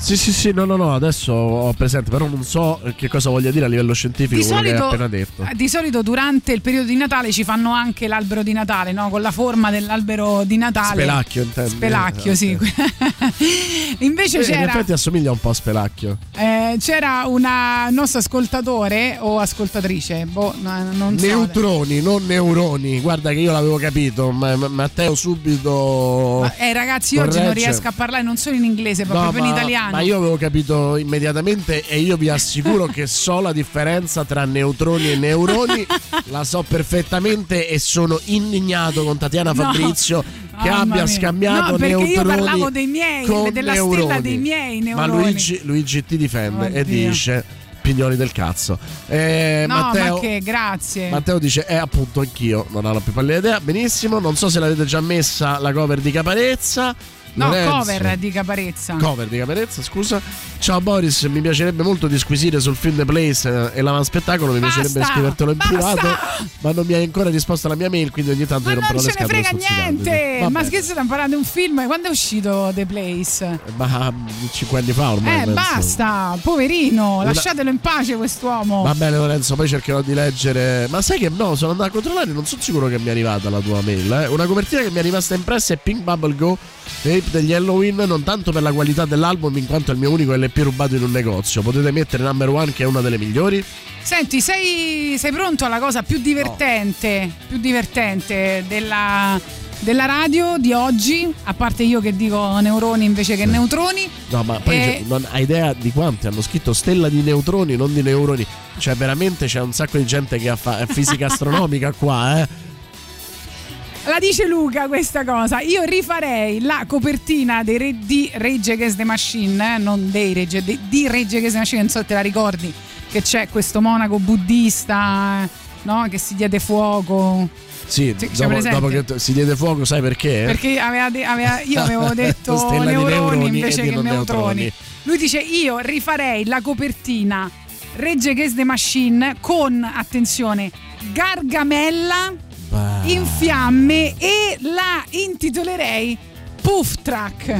Sì, sì, sì, no, no, no, adesso ho presente, però non so che cosa voglia dire a livello scientifico Di quello che hai solito, appena detto. di solito durante il periodo di Natale ci fanno anche l'albero di Natale, no? Con la forma dell'albero di Natale. Spelacchio, intendi? Spelacchio, sì. Invece Eh, In c'era, effetti assomiglia un po' a Spelacchio. eh, c'era una nostra ascoltatore o ascoltatrice, boh, no, non so. Neutroni, non neuroni. Guarda che io l'avevo capito, ma ma- Matteo subito. Ma, eh, ragazzi, io oggi non riesco a parlare non solo in inglese, ma No, proprio in ma- italiano. Ma io avevo capito immediatamente e io vi assicuro che so la differenza tra neutroni e neuroni, la so perfettamente e sono indignato con Tatiana No, Fabrizio che mamma abbia scambiato No, perché io neutroni parlavo dei miei, della neuroni. stella dei miei Ma neuroni. Luigi, Luigi ti difende e Oddio. dice pignoli del cazzo. Eh, no, Matteo, ma che grazie. Matteo dice: Eh, appunto, anch'io non ho la più pallida idea. Benissimo. Non so se l'avete già messa la cover di Caparezza. No, Lorenzo- cover di Caparezza. Cover di Caparezza, scusa. Ciao Boris, mi piacerebbe molto disquisire sul film The Place eh, e l'avanspettacolo. Mi Basta, piacerebbe scrivertelo in basta. privato, ma non mi hai ancora risposto alla mia mail, quindi ogni tanto Ma ti romperò non le ce ne scatole frega niente. Ma che stiamo parlando di un film? Quando è uscito The Place? Ma 5 anni fa ormai. Eh, penso. basta, poverino, lasciatelo in pace quest'uomo. Va bene Lorenzo, poi cercherò di leggere. Ma sai che no, sono andato a controllare, non sono sicuro che mi è arrivata la tua mail. eh. Una copertina che mi è rimasta impressa è Pink Bubble Go, Tape degli Halloween, non tanto per la qualità dell'album in quanto è il mio unico LP rubato in un negozio. Potete mettere Number One che è una delle migliori. Senti, sei, sei pronto alla cosa più divertente, più divertente della, della radio di oggi? A parte io che dico neuroni invece che neutroni. No, ma poi Eh. cioè, non hai idea di quanti hanno scritto stella di neutroni, non di neuroni. Cioè, veramente c'è un sacco di gente che ha fa- fisica astronomica qua, eh. La dice Luca questa cosa. Io rifarei la copertina dei re- di Rage Against the Machine, eh, non dei Rage, de- di Rage Against the Machine, non so te la ricordi, che c'è questo monaco buddista, eh, no? Che si diede fuoco. Sì, dopo, dopo che si diede fuoco, sai perché? Perché aveva de- aveva- io avevo detto neuroni, neuroni invece che neutroni. neutroni. Lui dice: Io rifarei la copertina Regge Against the Machine con attenzione Gargamella in fiamme e la intitolerei Puff Track.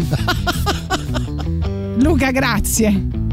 Luca, grazie.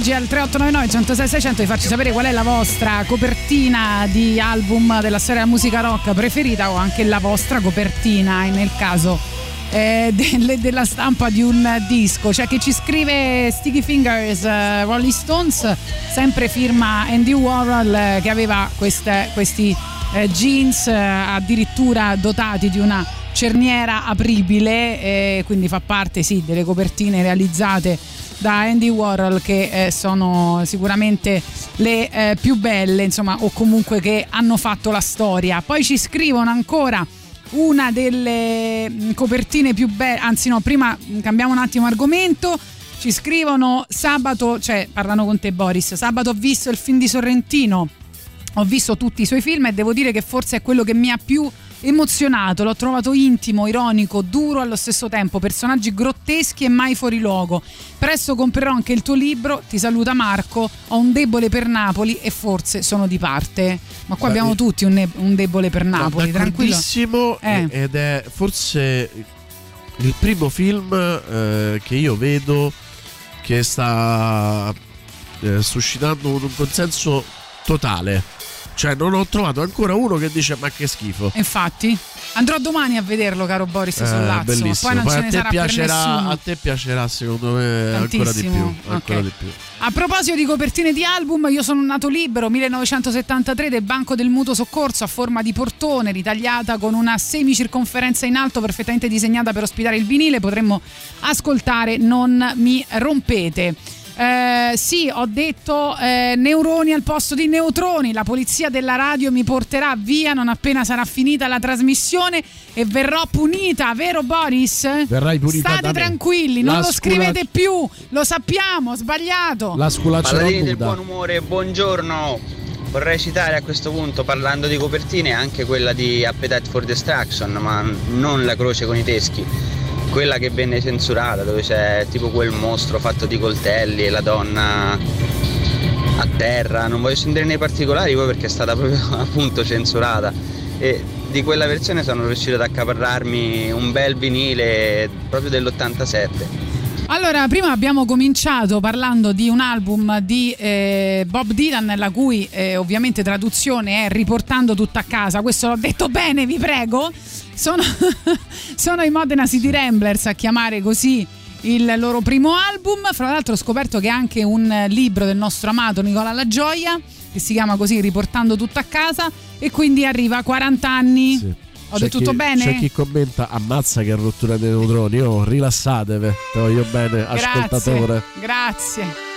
Oggi al 3899 106 600 di farci sapere qual è la vostra copertina di album della storia della musica rock preferita o anche la vostra copertina nel caso eh, delle- della stampa di un disco. C'è chi ci scrive Sticky Fingers eh, Rolling Stones, sempre firma Andy Warhol eh, che aveva queste- questi eh, jeans eh, addirittura dotati di una cerniera apribile, eh, quindi fa parte sì, delle copertine realizzate da Andy Warhol che eh, sono sicuramente le eh, più belle, insomma, o comunque che hanno fatto la storia. Poi ci scrivono ancora una delle mm, copertine più belle, anzi no, prima mm, cambiamo un attimo argomento. Ci scrivono sabato, cioè parlano con te Boris, sabato ho visto il film di Sorrentino, ho visto tutti i suoi film e devo dire che forse è quello che mi ha più emozionato, l'ho trovato intimo, ironico, duro allo stesso tempo, personaggi grotteschi e mai fuori luogo. Presto comprerò anche il tuo libro, ti saluta Marco, ho un debole per Napoli e forse sono di parte. Ma qua Beh, abbiamo tutti un, ne- un debole per Napoli, tranquillo. D'accordissimo, Eh. ed è forse il primo film eh, che io vedo che sta eh, suscitando un consenso totale. Cioè, non ho trovato ancora uno che dice ma che schifo. Infatti, andrò domani a vederlo, caro Boris Eh, Sollazzo. bellissimo. Poi non ce a ne te sarà piacerà, a te piacerà secondo me ancora di più. Ancora di più. A proposito di copertine di album, io sono nato libero 1973 del Banco del Mutuo Soccorso a forma di portone, ritagliata con una semicirconferenza in alto perfettamente disegnata per ospitare il vinile. Potremmo ascoltare Non mi rompete. Eh, sì, ho detto eh, neuroni al posto di neutroni. La polizia della radio mi porterà via non appena sarà finita la trasmissione e verrò punita, vero Boris? Verrai punita State da me. tranquilli, non La lo scula- scrivete più, lo sappiamo, sbagliato. La Paladini del buon umore, buongiorno. Vorrei citare a questo punto, parlando di copertine, anche quella di Appetite for Destruction, ma non la croce con i teschi. Quella che venne censurata, dove c'è tipo quel mostro fatto di coltelli e la donna a terra. Non voglio scendere nei particolari poi perché è stata proprio appunto censurata. E di quella versione sono riuscito ad accaparrarmi un bel vinile proprio dell'87. Allora, prima abbiamo cominciato parlando di un album di eh, Bob Dylan, la cui eh, ovviamente traduzione è Riportando tutto a casa. Questo l'ho detto bene, vi prego. Sono, sono i Modena City Ramblers a chiamare così il loro primo album. Fra l'altro ho scoperto che è anche un libro del nostro amato Nicola La Gioia, che si chiama così Riportando tutto a casa, e quindi arriva a 40 anni. Ho C'è detto chi- tutto bene? C'è chi commenta ammazza che rottura dei neutroni. Oh, rilassatevi. Te voglio bene, ascoltatore. Grazie.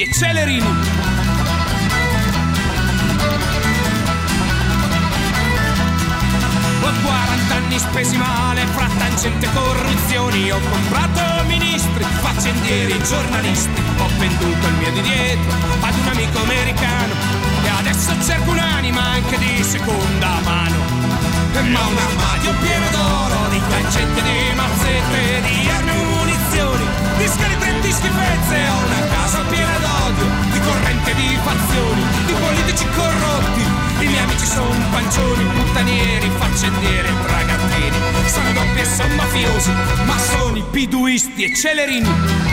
Ho mafiosi, massoni, piduisti e celerini.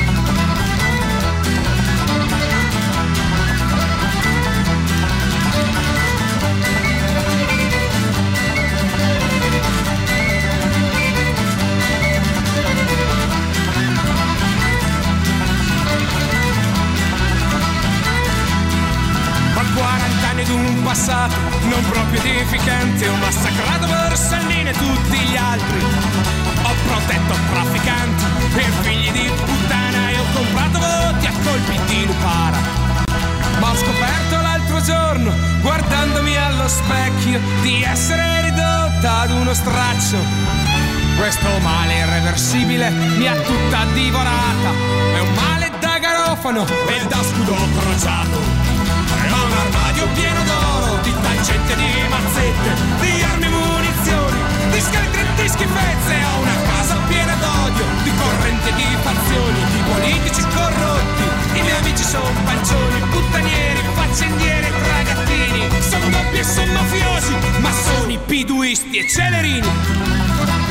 D'un passato non proprio edificante, un massacrato per Sallini e tutti gli altri Protetto trafficanti e figli di puttana e ho comprato voti a colpi di lupara. Ma ho scoperto l'altro giorno, guardandomi allo specchio, di essere ridotta ad uno straccio. Questo male irreversibile mi ha tutta divorata. È un male da garofano e da scudo crociato. Ho un armadio pieno d'oro, di tangente di mazzette, di armi e munizioni, di scheletri e di schifezze. Ho una casa piena d'odio, di correnti e di fazioni, di politici corrotti. I miei amici sono pancioni, puttanieri, faccendieri ragattini. Sono doppi e sono mafiosi, ma sono i piduisti e celerini.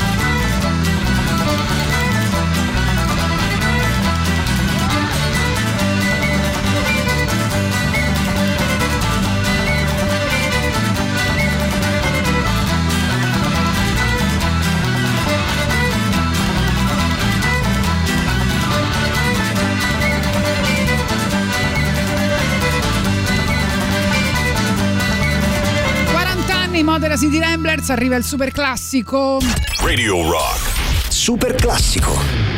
Modena City Ramblers arriva il super classico. Radio Rock. Super classico.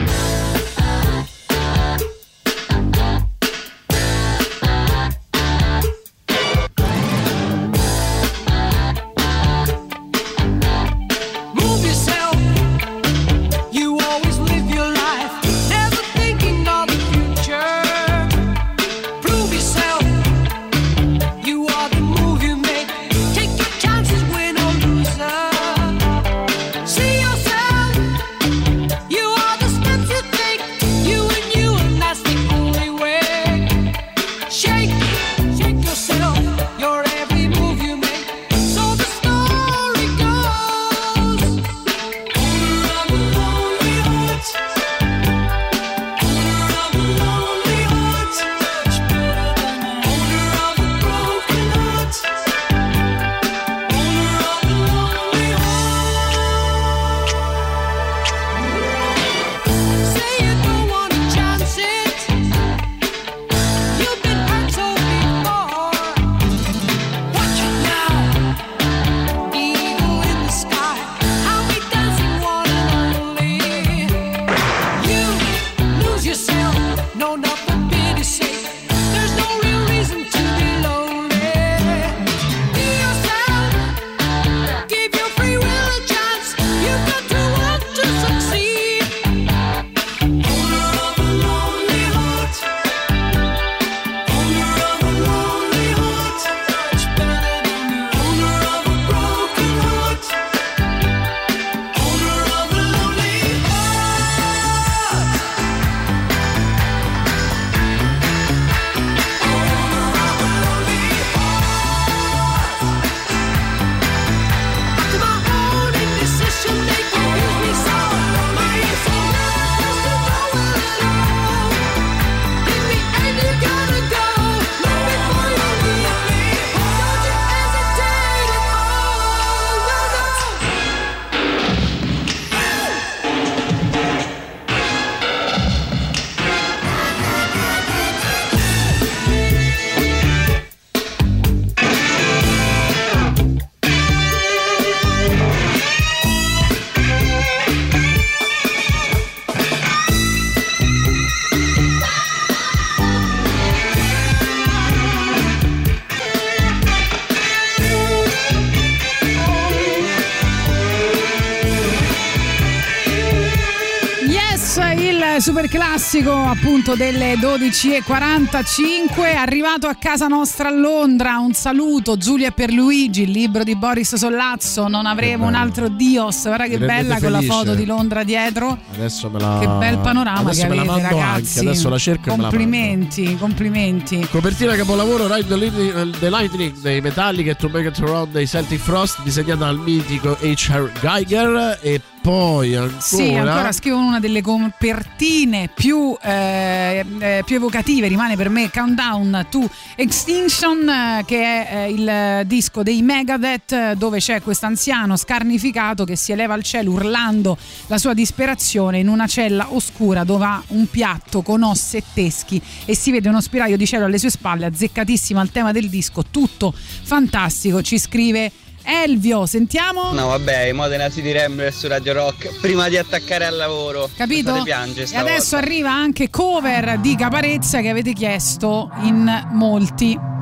Classico appunto delle 12.45 è arrivato a casa nostra a Londra. Un saluto Giulia Perluigi, il libro di Boris Sollazzo. Non avremo un altro Dios. Guarda che bella con la foto di Londra dietro. Adesso me la. Che bel panorama Adesso che me la avete, mando ragazzi. anche. Adesso la cerco e me la mando. Complimenti, complimenti. Copertina capolavoro Ride the Lightning, the Lightning dei Metallica e To Make It Around dei Celtic Frost disegnata dal mitico H.R. Geiger e poi ancora. Sì, ancora scrivono una delle copertine più, eh, eh, più evocative, rimane per me Countdown to Extinction, eh, che è eh, il disco dei Megadeth, dove c'è questo anziano scarnificato che si eleva al cielo urlando la sua disperazione in una cella oscura dove ha un piatto con ossa e teschi e si vede uno spiraglio di cielo alle sue spalle, azzeccatissimo al tema del disco, tutto fantastico, ci scrive Elvio, sentiamo? No vabbè, i Modena City Rambler su Radio Rock prima di attaccare al lavoro. Capito? Piange E adesso arriva anche cover di Caparezza che avete chiesto in molti.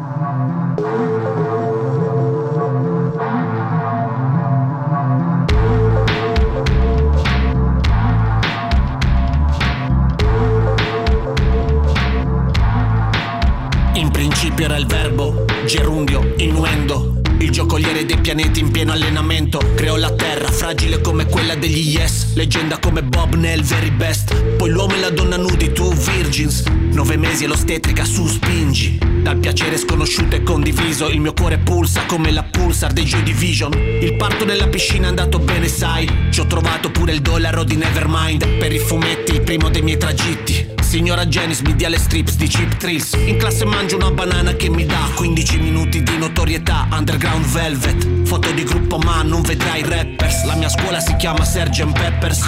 Quella degli Yes. Leggenda come Bob nel very best. Poi l'uomo e la donna nudi, tu virgins. Nove mesi e l'ostetrica su spingi. Dal piacere sconosciuto e condiviso. Il mio cuore pulsa come la pulsar dei Joy Division. Il parto nella piscina è andato bene, sai. Ci ho trovato pure il dollaro di Nevermind. Per i fumetti, il primo dei miei tragitti. Signora Janice mi dia le strips di Chip Thrills In classe mangio una banana che mi dà 15 minuti di notorietà Underground Velvet Foto di gruppo ma non vedrai rappers La mia scuola si chiama Sgt. Peppers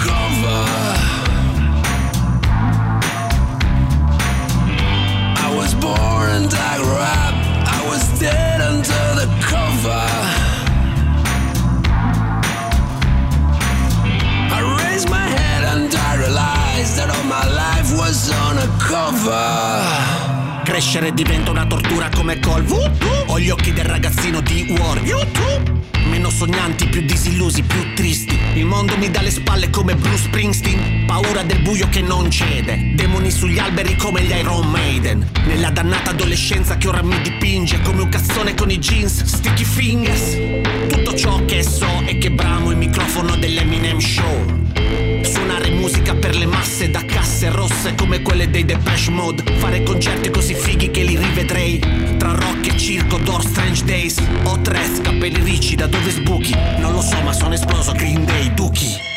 I was born and I up. I was dead under the cover. I raised my head and I realized that all my life was on a cover. Crescere diventa una tortura come col Ho gli occhi del ragazzino di War Meno sognanti, più disillusi, più tristi. Il mondo mi dà le spalle come Bruce Springsteen. Paura del buio che non cede. Demoni sugli alberi come gli Iron Maiden. Nella dannata adolescenza che ora mi dipinge Come un cazzone con i jeans, sticky fingers. Tutto ciò che so è che bramo il microfono dell'Eminem Show Suonare musica per le masse da casse rosse come quelle dei Depeche Mode. Fare concerti così fighi che li rivedrei. Tra rock e circo, Door Strange Days. Ho tres, capelli ricci, da dove sbuchi? Non lo so ma sono esploso, Green Day, Dookie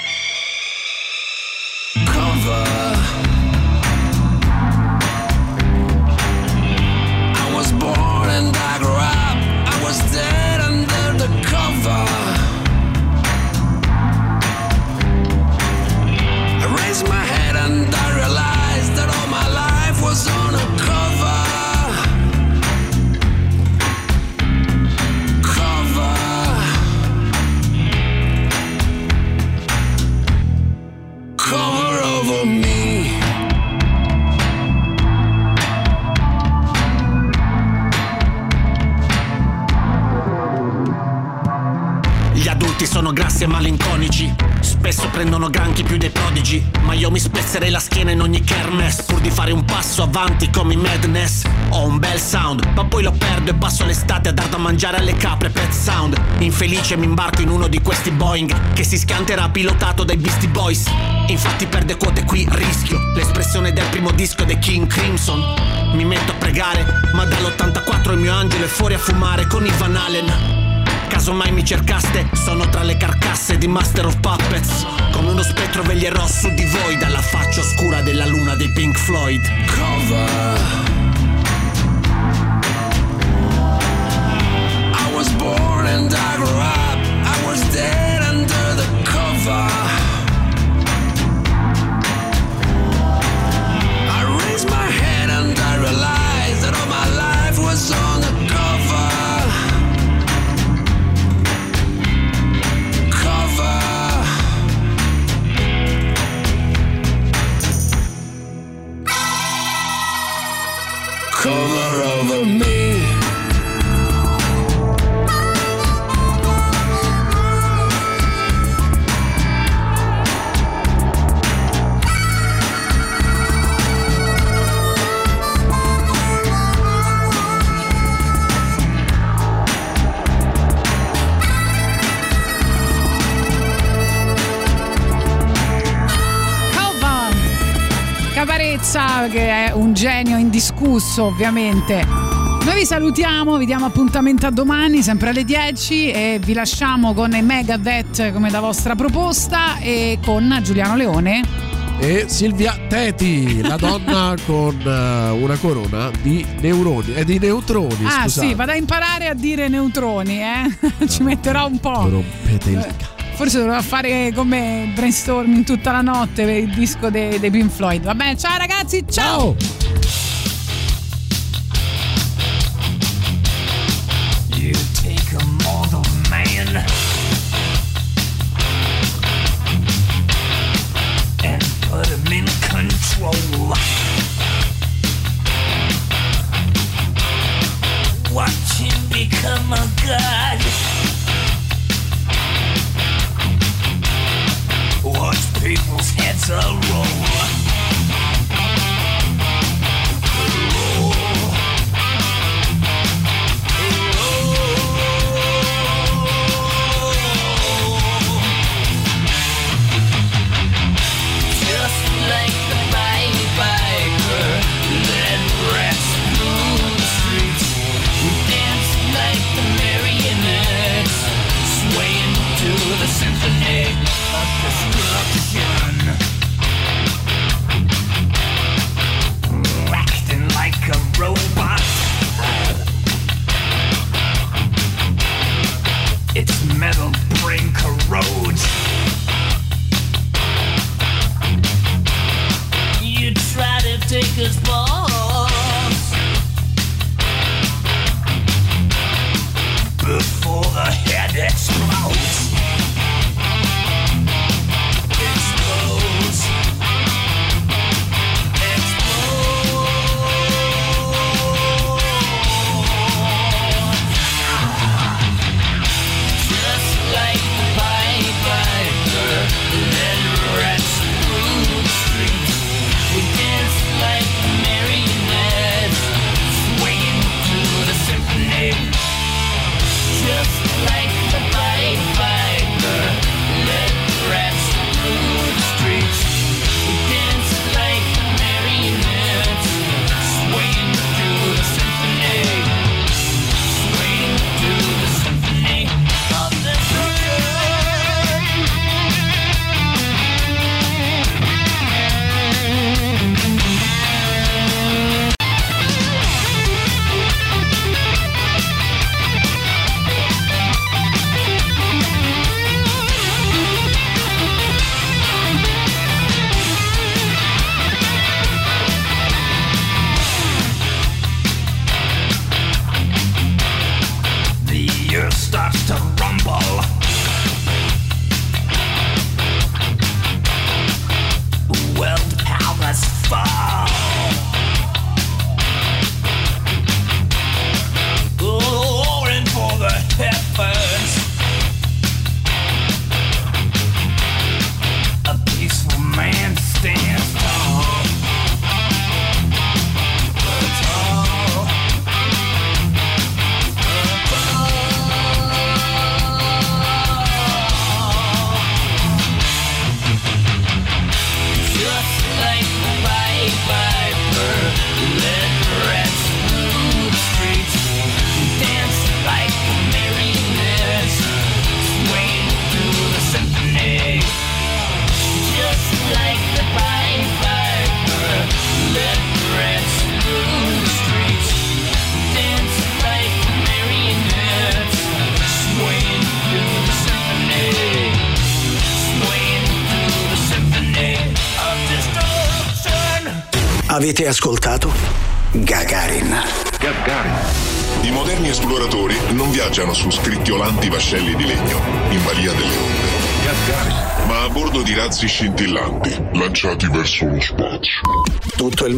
spezzerei la schiena in ogni kermesse Pur di fare un passo avanti come i madness. Ho un bel sound Ma poi lo perdo e passo l'estate a dar da mangiare alle capre Pet sound. Infelice mi imbarco in uno di questi Boeing Che si schianterà pilotato dai Beastie Boys. Infatti perde quote qui rischio L'espressione del primo disco dei King Crimson. Mi metto a pregare Ma dall'84 il mio angelo è fuori a fumare con i Van Allen Caso mai mi cercaste, sono tra le carcasse di Master of Puppets. Come uno spettro veglierò su di voi dalla faccia oscura della luna dei Pink Floyd. Cover. discusso ovviamente. Noi vi salutiamo, vi diamo appuntamento a domani, sempre alle 10 e vi lasciamo con Megadeth come da vostra proposta e con Giuliano Leone. E Silvia Teti, la donna con eh, una corona di neuroni e eh, di neutroni. Ah scusate. sì, vado a imparare a dire neutroni, eh? ci metterò un po'. Rompete il eh, cazzo forse doveva fare come brainstorming tutta la notte per il disco dei, dei Pink Floyd. Vabbè, ciao ragazzi, ciao. ciao.